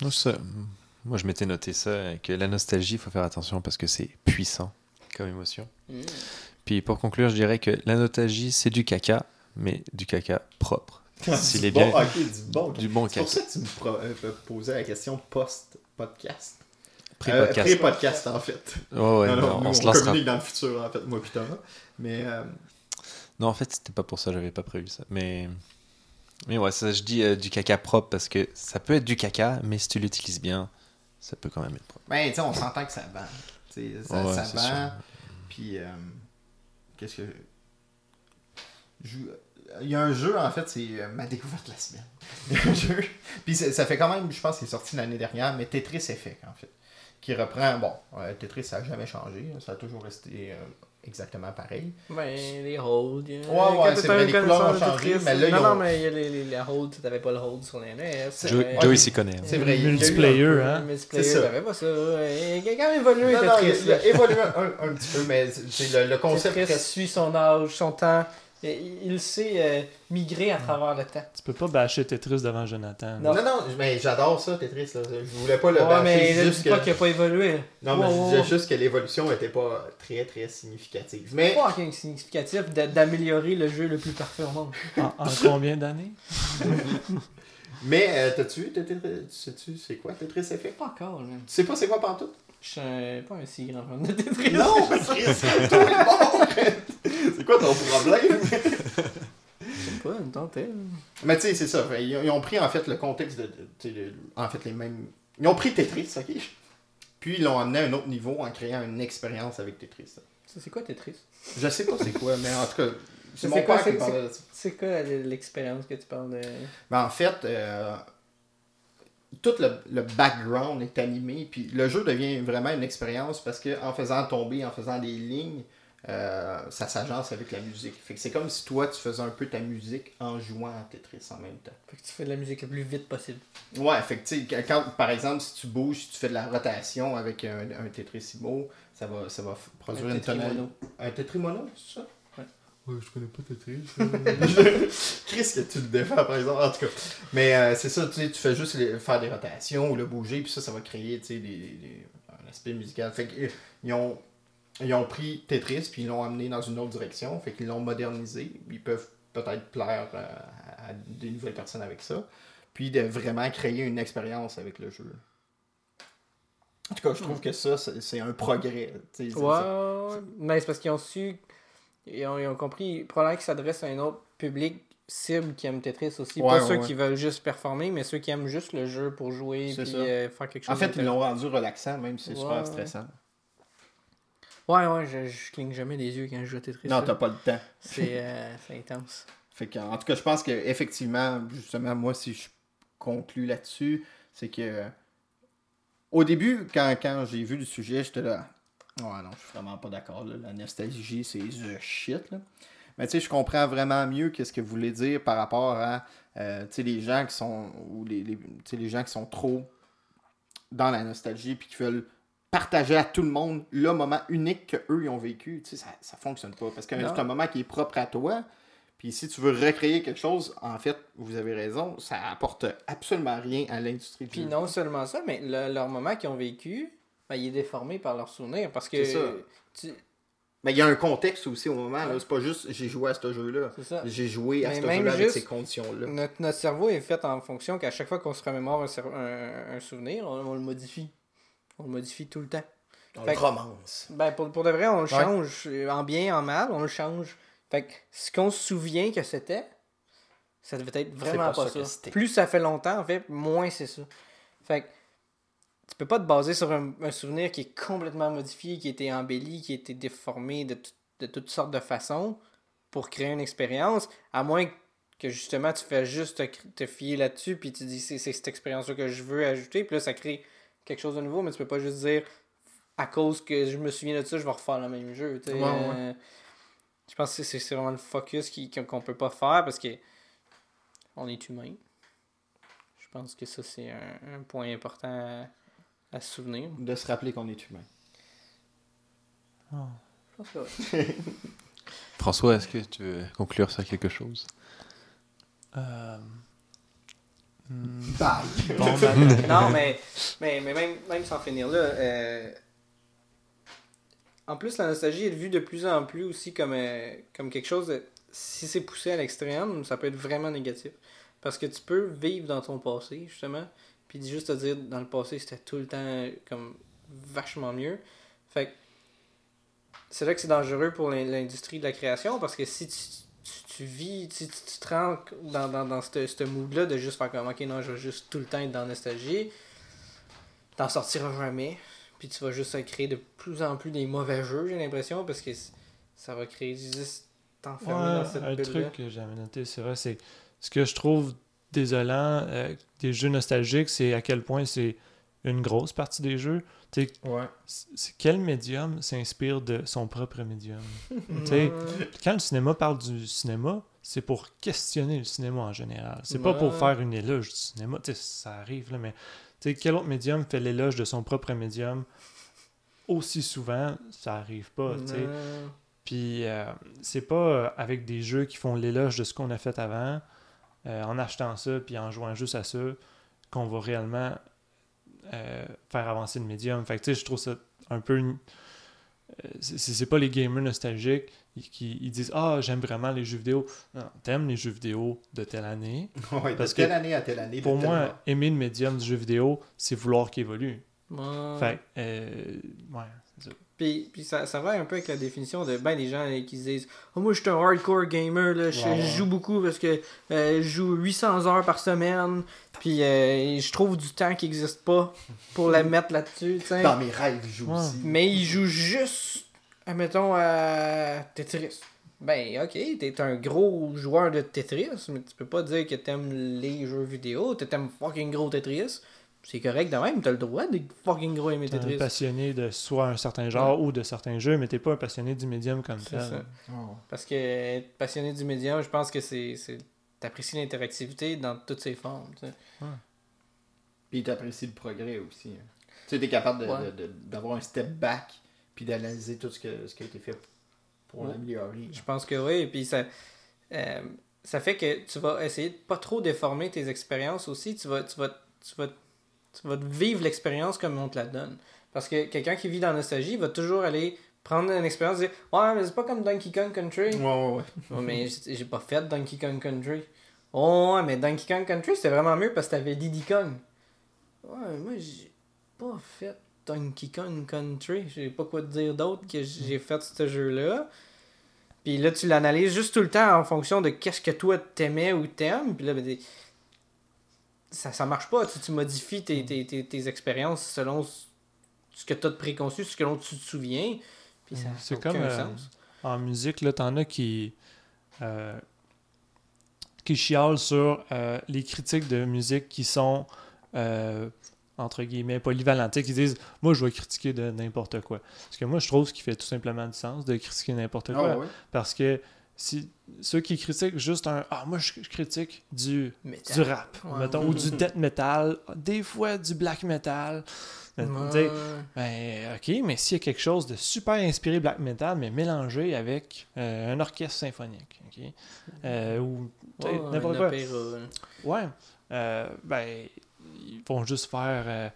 Moi, ça- Moi, je m'étais noté ça, euh, que la nostalgie, il faut faire attention parce que c'est puissant comme émotion. Mm. Puis pour conclure, je dirais que la nostalgie, c'est du caca, mais du caca propre. S'il Du est bon, bien. du bon. Du bon C'est pour caca. ça que tu me pro- euh, posais la question post-podcast. Euh, Pré-podcast. Pré-podcast, en fait. Ouais, ouais, non, non, non, nous, on on, se lancera. communique dans le futur, en fait, moi Thomas. Mais. euh, Non, en fait, c'était pas pour ça, j'avais pas prévu ça. Mais, mais ouais, ça, je dis euh, du caca propre parce que ça peut être du caca, mais si tu l'utilises bien, ça peut quand même être propre. Ben, tu sais, on s'entend que ça vend. Ça, Ouais, ça vend. Puis, euh, qu'est-ce que. Je- Il y a un jeu, en fait, c'est euh, ma découverte de la semaine. Il y a un jeu. Puis, ça fait quand même, je pense qu'il est sorti l'année dernière, mais Tetris Effect, en fait. Qui reprend. Bon, euh, Tetris, ça n'a jamais changé. Ça a toujours resté euh, exactement pareil. Ben, les holds. il y a- Ouais, ouais, quand c'est vrai, les couleurs ont de changé, Tetris, mais là, non, non, mais il y a les, les, les holds, t'avais pas le hold sur les NES. Euh, Joey s'y connaît. hein. C'est vrai, il Multiplayer, hein. Multiplayer, C'est ça. t'avais pas ça. Il a quand même évolué, Non, non, il, il a évolué un, un petit peu, mais le, le concept Tetris reste- suit son âge, son temps. Et Il sait euh, migrer à travers le temps. Tu peux pas bâcher Tetris devant Jonathan. Non. Non, non, mais j'adore ça, Tetris. Là. Je voulais pas le Ouais, bâcher mais juste dis pas qu'il a pas évolué. Non, mais Wow, je disais juste que l'évolution était pas très, très significative. Mais Pas fucking significatif d'a- d'améliorer le jeu le plus parfait au monde. En, en combien d'années? Mais, euh, t'as-tu vu Tetris Sais-tu c'est quoi Tetris Effect? Pas encore, là. Tu sais pas c'est quoi pantoute? Je suis pas un si grand fan de Tetris. Non, Patrice, tout bon C'est quoi ton problème? Pas, une tentait. Mais tu sais, c'est ça. Ils, ils ont pris en fait le contexte de. le- en fait, les mêmes. Ils ont pris Tetris, ok? Puis ils l'ont amené à un autre niveau en créant une expérience avec Tetris. C'est quoi Tetris? Je sais pas c'est quoi, mais en tout cas, c'est mon quoi, père qui parlait de ça. C'est quoi l'expérience que tu parles de? Ben, en fait, euh, tout le, le background est animé, puis le jeu devient vraiment une expérience parce que en faisant tomber, en faisant des lignes, euh, ça s'agence avec la musique. Fait que c'est comme si toi, tu faisais un peu ta musique en jouant à Tetris en même temps. Fait que tu fais de la musique le plus vite possible. Ouais, fait que, tu sais, quand- par exemple, si tu bouges, si tu fais de la rotation avec un, un Tetrisimo, ça va, ça va produire Un une tonalité. tétrimono. Un Tetrimono, c'est ça? Ouais. Je connais pas Tetris. Chris, que tu le défends, par exemple. En tout cas. Mais euh, c'est ça, tu sais, tu fais juste les- faire des rotations ou le bouger, puis ça, ça va créer, tu sais, des, des- un aspect musical. Fait que, euh, ils ont, ils ont pris Tetris, puis ils l'ont amené dans une autre direction. Fait qu'ils l'ont modernisé. Ils peuvent peut-être plaire euh, à, à des nouvelles personnes avec ça. Puis de vraiment créer une expérience avec le jeu. En tout cas, je trouve que ça, c'est un progrès. ouais. mais c'est parce qu'ils ont su. Ils ont, ils ont compris. Probablement qu'ils s'adressent à un autre public cible qui aime Tetris aussi. Ouais, pas ouais, ceux ouais. qui veulent juste performer, mais ceux qui aiment juste le jeu pour jouer ça. euh, faire quelque chose. En fait, ils l'ont rendu relaxant, même si c'est super stressant. Ouais, ouais, je, je cligne jamais des yeux quand je joue à Tetris. Non, t'as pas le temps. C'est euh, c'est intense. Fait que, en tout cas, je pense que effectivement, justement, moi, si je conclue là-dessus, c'est que au début, quand, quand j'ai vu le sujet, j'étais là. Ouais, non, je suis vraiment pas d'accord. La nostalgie, c'est the shit. Là. Mais tu sais, je comprends vraiment mieux qu'est-ce que vous voulez dire par rapport à euh, tu sais, les gens qui sont ou les, les, les gens qui sont trop dans la nostalgie puis qui veulent partager à tout le monde le moment unique qu'eux ils ont vécu. Tu sais, ça, ça fonctionne pas. Parce que c'est un moment qui est propre à toi. Puis si tu veux recréer quelque chose, en fait, vous avez raison, ça apporte absolument rien à l'industrie du Puis non seulement ça, mais le- leur moment qu'ils ont vécu, ben, il est déformé par leurs souvenirs. Parce que. C'est ça. tu- Mais il y a un contexte aussi au moment. là. Ouais. C'est pas juste j'ai joué à ce jeu-là. C'est ça. J'ai joué à Mais ce jeu-là avec ces conditions-là. Notre, notre cerveau est fait en fonction qu'à chaque fois qu'on se remémore un, cer- un- un souvenir, on, on le modifie. On le modifie tout le temps. On Fait le que- romance. Ben, pour, pour de vrai, on le change. euh, En bien, en mal, on le change. Fait que ce qu'on se souvient que c'était, ça devait être vraiment pas pas, ça. Plus ça fait longtemps, en fait, moins c'est ça. Fait que tu peux pas te baser sur un, un souvenir qui est complètement modifié, qui a été embelli, qui a été déformé de, de toutes sortes de façons pour créer une expérience, à moins que justement tu fais juste te, fier là-dessus, puis tu dis c'est cette expérience-là que je veux ajouter, puis là ça crée quelque chose de nouveau, mais tu peux pas juste dire à cause que je me souviens de ça, je vais refaire le même jeu. Ouais, ouais. Euh, je pense que c'est vraiment le focus qu'on qu'on peut pas faire parce que on est humain. Je pense que ça, c'est un, un point important à, à se souvenir. De se rappeler qu'on est humain. Oh. Je pense que ouais. François, est-ce que tu veux conclure sur quelque chose? Euh, Bye! bon, ben, non, mais, mais, mais même, même sans finir là, euh, en plus, la nostalgie est vue de plus en plus aussi comme, euh, comme quelque chose de. Si c'est poussé à l'extrême, ça peut être vraiment négatif. Parce que tu peux vivre dans ton passé, justement, puis juste te dire dans le passé, c'était tout le temps comme vachement mieux. Fait que c'est là que c'est dangereux pour l'in- l'industrie de la création parce que si tu, tu, tu vis, si tu, tu te rends dans, dans, dans ce mood-là de juste faire comme ok, non, je vais juste tout le temps être dans la nostalgie, t'en sortiras jamais. Puis tu vas juste créer de plus en plus des mauvais jeux, j'ai l'impression, parce que ça va créer juste t'enfermer Ouais, dans cette un truc que j'avais noté, c'est vrai, c'est ce que je trouve désolant euh, des jeux nostalgiques, c'est à quel point c'est une grosse partie des jeux. Ouais. quel médium s'inspire de son propre médium? Quand le cinéma parle du cinéma, c'est pour questionner le cinéma en général. C'est pas pour faire une éloge du cinéma. Tu sais, ça arrive, là, mais quel autre médium fait l'éloge de son propre médium aussi souvent? Ça arrive pas. tu sais. Non. Puis euh, c'est pas euh, avec des jeux qui font l'éloge de ce qu'on a fait avant, euh, en achetant ça puis en jouant juste à ça, qu'on va réellement euh, faire avancer le médium. Fait que tu sais, je trouve ça un peu. une- euh, c'est c'est pas les gamers nostalgiques ils, qui, ils disent Ah, j'aime vraiment les jeux vidéo. Non, t'aimes les jeux vidéo de telle année. Ouais, Parce de telle que année à telle année. Pour moi, aimer le médium du jeu vidéo, c'est vouloir qu'il évolue. Ouais. Fait que, euh, ouais. Puis, puis ça, ça va un peu avec la définition de ben des gens qui se disent oh, Moi, je suis un hardcore gamer, là, je, Ouais, ouais. je joue beaucoup parce que euh, je joue 800 heures par semaine, puis euh, je trouve du temps qui n'existe pas pour la mettre là-dessus. tu sais. Dans mes rêves, je joue Ouais. aussi. Mais ils jouent juste, admettons, à Tetris. Ben, ok, t'es un gros joueur de Tetris, mais tu peux pas dire que t'aimes les jeux vidéo, tu t'aimes fucking gros Tetris. C'est correct de même, t'as le droit de fucking gros aimer T'es un Tetris. passionné de soit un certain genre ou de certains jeux, mais t'es pas un passionné du médium comme tel. ça. Oh. Parce que être passionné du médium, je pense que c'est. c'est- T'apprécies l'interactivité dans toutes ses formes. tu sais. Puis t'apprécies le progrès aussi. hein. Tu sais, t'es capable de- Ouais. de- de- d'avoir un step back, puis d'analyser tout ce, que, ce qui a été fait pour Ouais. l'améliorer. Je pense que oui. Et puis ça, euh, ça fait que tu vas essayer de pas trop déformer tes expériences aussi. Tu vas, tu vas, tu vas, tu vas vivre l'expérience comme on te la donne. Parce que quelqu'un qui vit dans la nostalgie va toujours aller prendre une expérience et dire Ouais, mais c'est pas comme Donkey Kong Country. Ouais, ouais, ouais. Ouais, mais j'ai pas fait Donkey Kong Country. Oh, ouais, mais Donkey Kong Country, c'était vraiment mieux parce que t'avais Diddy Kong. Ouais, moi, j'ai pas fait Donkey Kong Country. J'ai pas quoi te dire d'autre que j'ai fait ce jeu-là. Puis là, tu l'analyses juste tout le temps en fonction de qu'est-ce que toi t'aimais ou t'aimes. Puis là, ben, ça, ça marche pas. Tu, tu modifies tes, tes, tes, tes expériences selon ce que t'as de préconçu, ce que l'on tu te souviens. Puis ça C'est n'a aucun comme, euh, sens. En musique, là, t'en as qui, euh, qui chialent sur euh, les critiques de musique qui sont, euh, entre guillemets, polyvalentes. Tu sais, Qui disent Moi, je vais critiquer de n'importe quoi. Parce que moi, je trouve ce qui fait tout simplement du sens de critiquer n'importe quoi. Ah, ouais. Parce que si ceux qui critiquent juste un Ah, moi, je, critique du, du rap, Ouais. mettons, ou du death metal, des fois du black metal. Ben, ok, mais s'il y a quelque chose de super inspiré black metal, mais mélangé avec euh, un orchestre symphonique, ok, euh, ou n'importe quoi, opéra, ouais, euh, ben, ils vont juste faire,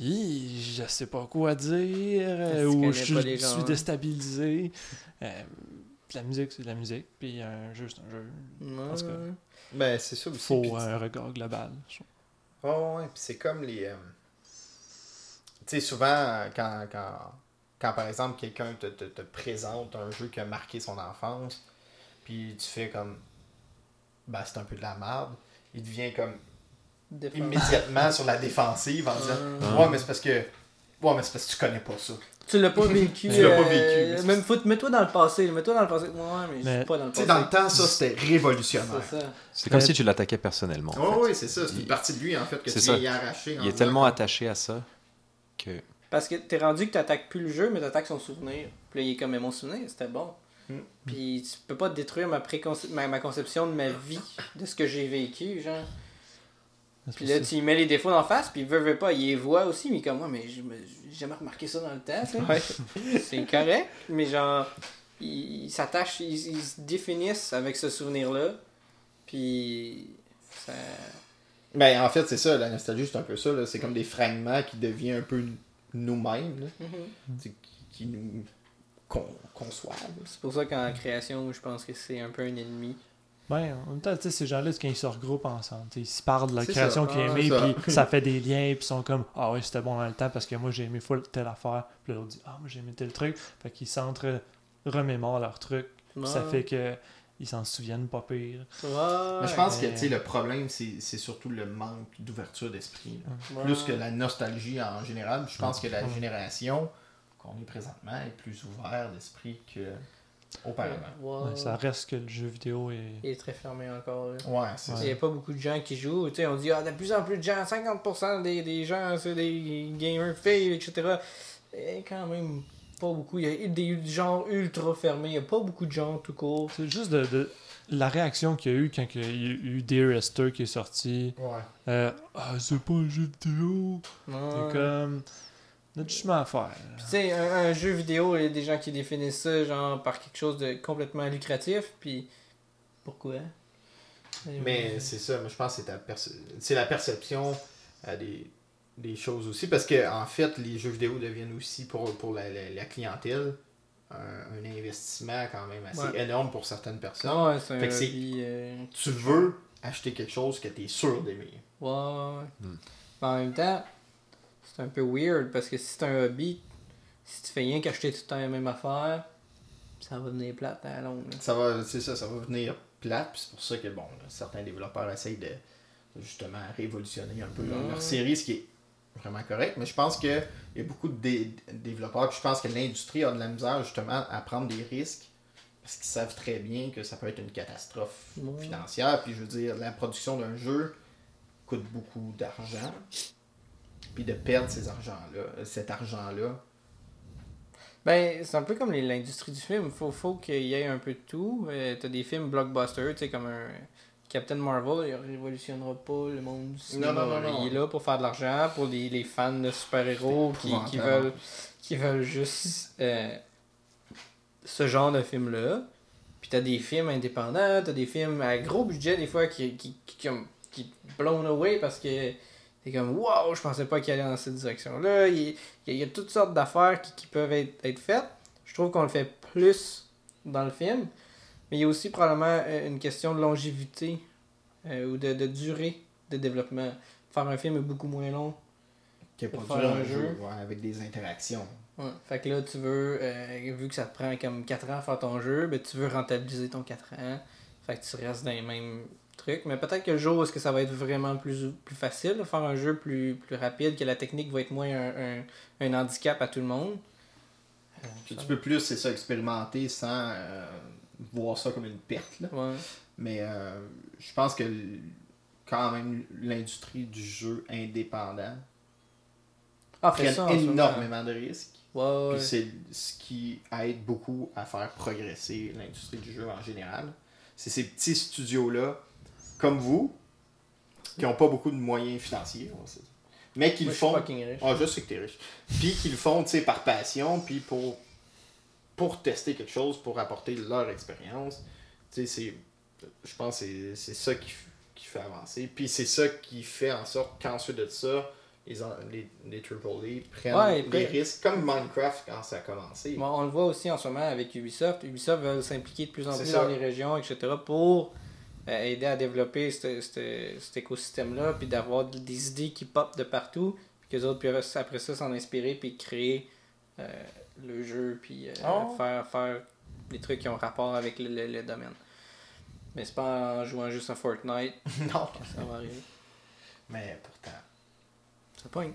je sais pas quoi dire, ou je, suis genres. déstabilisé. Euh, la musique, c'est de la musique, puis un jeu, c'est un jeu. Ouais. En tout cas, Ben, c'est ça aussi. Faut un regard global. Oh, ouais, puis c'est comme les. euh, Tu sais, souvent, euh, quand, quand, quand par exemple quelqu'un te, te, te présente un jeu qui a marqué son enfance, puis tu fais comme. Ben, c'est un peu de la merde, il devient comme Défense. immédiatement sur la défensive en disant. Ouais, mais c'est parce que. Ouais, mais c'est parce que tu connais pas ça. Tu l'as pas vécu. Tu l'as pas euh, vécu. Même faut mets-toi dans le passé. Mets-toi dans le passé. Ouais, mais je Mais- suis pas dans le Tu sais, passé. dans le temps, ça c'était révolutionnaire. C'est comme Mais- si tu l'attaquais personnellement. en Oh, fait. oui, c'est ça. C'est une partie de lui en fait que tu viens ça. y arracher. Il est tellement attaché à ça que. Parce que t'es rendu que t'attaques plus le jeu, mais t'attaques son souvenir. Puis là, il est comme, mais mon souvenir, c'était bon. Mm. Puis tu peux pas détruire ma, préconce- ma, ma conception de ma vie, de ce que j'ai vécu, genre. Puis là, tu lui mets les défauts en face, puis il veut, veut pas, il les voit aussi, mais comme moi, mais j'ai jamais remarqué ça dans le temps. Ouais. C'est correct, mais genre, ils s'attachent, ils, ils se définissent avec ce souvenir-là, puis ça... Ben, en fait, c'est ça, la nostalgie, c'est un peu ça. là. C'est comme des fragments qui deviennent un peu nous-mêmes, sais, qui, qui nous con- conçoivent. C'est pour ça qu'en création, je pense que c'est un peu un ennemi. Ben, en même temps, tu sais, ces gens-là, c'est quand ils se regroupent ensemble. Ils se parlent de la création qu'ils Ah, aimaient, puis ça fait des liens, puis ils sont comme Ah ouais, c'était bon dans le temps parce que moi j'ai aimé full telle affaire. Puis l'autre dit Ah, moi j'ai aimé tel truc. Fait qu'ils s'entre remémorent leur truc. Puis ça fait que ils s'en souviennent pas pire. Ouais. Mais je pense que mais- tu sais, le problème, c'est c'est surtout le manque d'ouverture d'esprit. Ouais. Plus que la nostalgie en général. Je pense que la génération qu'on est présentement est plus ouvert d'esprit que auparavant. Ouais, ça reste que le jeu vidéo est. Il est très fermé encore. Là. Ouais, c'est Il ça. n'y a pas beaucoup de gens qui jouent. Tu sais, on dit, ah, de plus en plus de gens, 50% des, des gens, c'est des gamers filles, etc. Et quand même, pas beaucoup. Il y a des genres ultra fermés. Il n'y a pas beaucoup de gens tout court. C'est juste de, de- la réaction qu'il y a eu quand il y a eu Dear Esther qui est sorti. Ouais. Euh, ah, c'est pas un jeu vidéo. Ouais. C'est comme. Du chemin à faire. Puis tu sais, un, un jeu vidéo, il y a des gens qui définissent ça genre par quelque chose de complètement lucratif. Puis pourquoi? Mais c'est ça, mais je pense que c'est ta perce- c'est la perception euh, des, des choses aussi. Parce que en fait, les jeux vidéo deviennent aussi pour, pour la, la- la clientèle un, un investissement quand même assez Ouais. énorme pour certaines personnes. Non, ouais, c'est un Fait que c'est- hobby, euh, Tu veux acheter quelque chose que tu es sûr d'aimer. Ouais, ouais, ouais. Hmm. Mais en même temps, c'est un peu weird parce que si c'est un hobby, si tu fais rien qu'acheter tout le temps la même affaire, ça va devenir plate à la longue. là. Ça va, c'est ça, ça va venir plate, c'est pour ça que bon, certains développeurs essayent de justement révolutionner un peu leur, série, ce qui est vraiment correct. Mais je pense que il y a beaucoup de dé- développeurs, puis je pense que l'industrie a de la misère justement à prendre des risques parce qu'ils savent très bien que ça peut être une catastrophe financière. Puis je veux dire, la production d'un jeu coûte beaucoup d'argent. Puis de perdre ces argents-là, cet argent-là, Ben, c'est un peu comme l'industrie du film. Faut, faut qu'il y ait un peu de tout. Euh, T'as des films blockbusters, tu sais, comme un Captain Marvel, il révolutionnera pas le monde du cinéma. non, non, non. Il est là pour faire de l'argent, pour les, les fans de super-héros qui, qui veulent, qui veulent juste euh, ce genre de film-là. Puis t'as des films indépendants, t'as des films à gros budget des fois qui, qui, qui, qui blown away parce que t'es comme wow, je pensais pas qu'il allait dans cette direction-là. Il, il y, a, il y a toutes sortes d'affaires qui, qui peuvent être, être faites. Je trouve qu'on le fait plus dans le film. Mais il y a aussi probablement euh, une question de longévité euh, ou de, de durée de développement. Faire un film est beaucoup moins long. produit faire un un jeu jeu. ouais, avec des interactions. Ouais. Fait que là, tu veux, euh, vu que ça te prend comme 4 ans à faire ton jeu, ben, tu veux rentabiliser ton 4 ans. Fait que tu restes dans les mêmes trucs. Mais peut-être que le jour où est-ce que ça va être vraiment plus, plus facile de faire un jeu plus, plus rapide, que la technique va être moins un, un, un handicap à tout le monde. euh, tu peux plus, c'est ça, expérimenter sans euh, voir ça comme une perte. Là. Ouais. Mais euh, je pense que quand même l'industrie du jeu indépendant Ah, ça énormément de risques. Ouais, ouais. Puis c'est ce qui aide beaucoup à faire progresser l'industrie du jeu en général. C'est ces petits studios-là, comme vous, qui n'ont pas beaucoup de moyens financiers, on sait. mais qui le font. Ah, je sais que t'es riche. Puis qu'ils le font, tu sais, par passion, puis pour, pour tester quelque chose, pour apporter leur expérience. Tu sais, c'est. Je pense que c'est- ça qui, qui fait avancer. Puis c'est ça qui fait en sorte qu'ensuite de ça, les, les, les AAA prennent Ouais, des risques, comme Minecraft quand ça a commencé. Bon, on le voit aussi en ce moment avec Ubisoft. Ubisoft veut s'impliquer de plus en plus ça. dans les régions, etc. pour aider à développer ce- ce- cet écosystème-là, puis d'avoir des idées qui pop de partout, puis que les autres peuvent après ça s'en inspirer, puis créer euh, le jeu, puis euh, Oh. faire, faire des trucs qui ont rapport avec le, le- le domaine. Mais c'est pas en jouant juste à Fortnite non. ça va arriver. Mais pourtant. Ça pogne.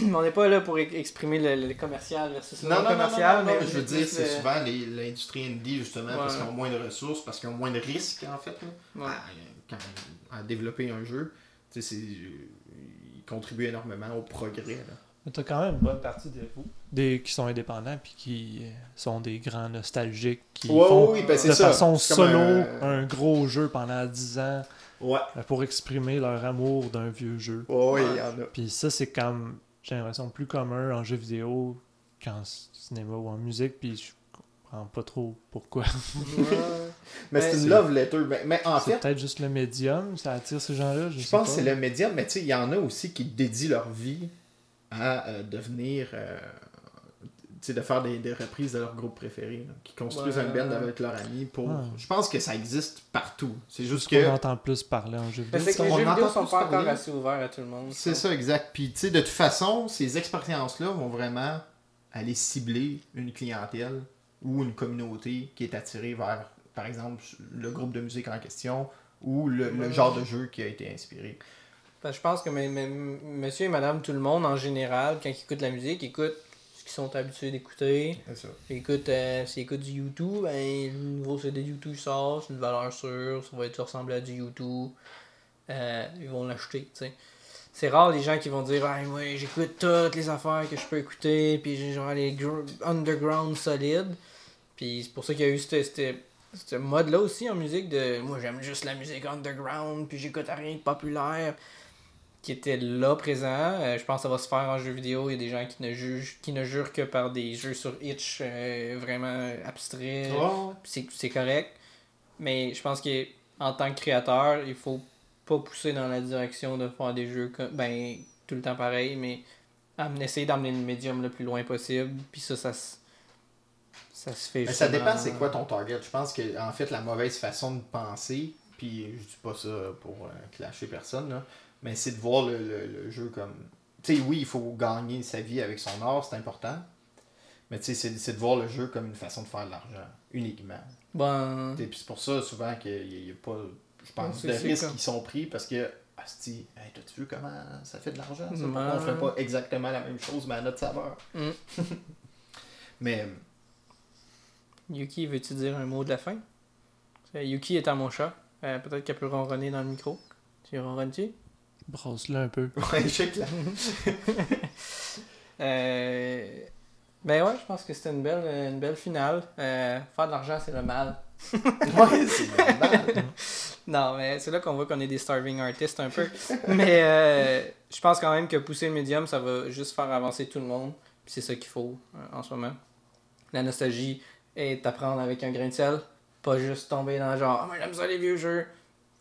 On n'est pas là pour exprimer le, le commercial versus le Non, non, non, non, commercial, non, non, mais je veux dire, c'est le- souvent les- l'industrie indie, justement, parce qu'ils ont moins de ressources, parce qu'ils ont moins de risques, en fait, Ouais. à, quand- à développer un jeu. C'est- ils contribuent énormément au progrès. Là. Mais t'as quand même une bonne partie de vous des, qui sont indépendants puis qui euh, sont des grands nostalgiques qui Ouais, font oui, ben, de ça. façon solo un- un... gros jeu pendant 10 ans Ouais. euh, pour exprimer leur amour d'un vieux jeu. Ouais, il y en a. Puis ça, c'est comme, j'ai l'impression, plus commun en jeu vidéo qu'en cinéma ou en musique. Puis je comprends pas trop pourquoi. Ouais. Mais Mais c'est une love letter. Mais, mais en c'est fait, peut-être juste le médium, ça attire ces gens-là. Je, je sais pense que c'est le médium, mais tu sais, il y en a aussi qui dédient leur vie à euh, devenir. euh, de faire des, des reprises de leur groupe préféré. là, qui construisent Ouais, un band avec leurs amis pour. Ouais. Je pense que ça existe partout. C'est juste que. entend plus parler en jeu Mais vidéo. c'est que les On jeux entend vidéo sont plus pas encore parler. assez ouverts à tout le monde. C'est ça, exact. Puis, tu sais, de toute façon, ces expériences-là vont vraiment aller cibler une clientèle ou une communauté qui est attirée vers, par exemple, le groupe de musique en question ou le, genre de jeu qui a été inspiré. Que je pense que mais- mais- monsieur et madame tout le monde en général, quand ils écoutent la musique, ils écoutent ce qu'ils sont habitués d'écouter. C'est ça. Ils écoutent, euh, s'ils écoutent du YouTube, ben, le nouveau CD de YouTube sort, c'est une valeur sûre, ça va être ressembler à du YouTube. Euh, ils vont l'acheter, tu sais. C'est rare les gens qui vont dire ah, moi j'écoute toutes les affaires que je peux écouter, puis j'ai genre les gr- underground solides. Puis c'est pour ça qu'il y a eu ce mode-là aussi en musique de moi j'aime juste la musique underground, puis j'écoute rien de populaire qui était là présent. Euh, je pense que ça va se faire en jeu vidéo. Il y a des gens qui ne jugent qui ne jurent que par des jeux sur Itch euh, vraiment abstraits. C'est c'est correct. Mais je pense qu'en tant que créateur, il faut pas pousser dans la direction de faire des jeux comme, ben, tout le temps pareil, mais essayer d'amener le médium le plus loin possible. Puis ça, ça, s- Ça se fait Mais ça dépend c'est quoi ton target? Je pense que en fait la mauvaise façon de penser, puis je dis pas ça pour euh, clasher personne, là, mais c'est de voir le, le- le jeu comme. Tu sais, oui, il faut gagner sa vie avec son art, c'est important. Mais tu sais, c'est de voir le jeu comme une façon de faire de l'argent, uniquement. Bon. Et puis c'est pour ça souvent qu'il n'y a, pas, je pense, de risques comme- qui sont pris parce que, asti, hey, t'as-tu vu comment ça fait de l'argent? ça? Pourquoi on ferait pas exactement la même chose, mais à notre saveur? Mm. mais Yuki, veux-tu dire un mot de la fin? Euh, Yuki est à mon chat. Euh, Peut-être qu'elle peut ronronner dans le micro. Tu ronronnes-tu? Brosse-le un peu. Ouais, que là. Euh, Ben ouais, je pense que c'était une belle, une belle finale. Euh, faire de l'argent, c'est le mal. Ouais, c'est normal. Non, mais c'est là qu'on voit qu'on est des starving artists un peu. mais euh, je pense quand même que pousser le médium, ça va juste faire avancer tout le monde. Puis c'est ça qu'il faut euh, en ce moment. La nostalgie est à prendre avec un grain de sel. Pas juste tomber dans genre, ah, moi j'aime ça les vieux jeux.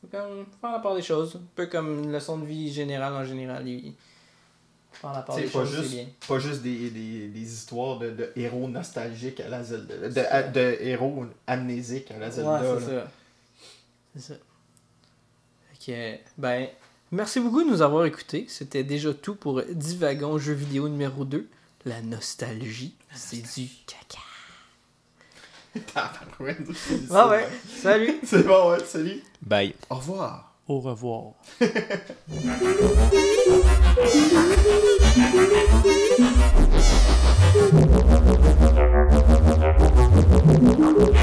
Faut comme faire la part des choses. Un peu comme une leçon de vie générale en général. il- Faire la part C'est des pas choses, c'est juste, bien. pas juste des, des, des histoires de, de héros nostalgiques à la Zelda. De, de, de héros amnésiques à la Zelda. Ouais, c'est là. ça. C'est ça. Fait que, ben, merci beaucoup de nous avoir écoutés. C'était déjà tout pour Divagon jeu vidéo numéro 2. La nostalgie, c'est du caca. Ah ouais, salut! C'est bon, ouais, salut. Bye. Au revoir. Au revoir. Thank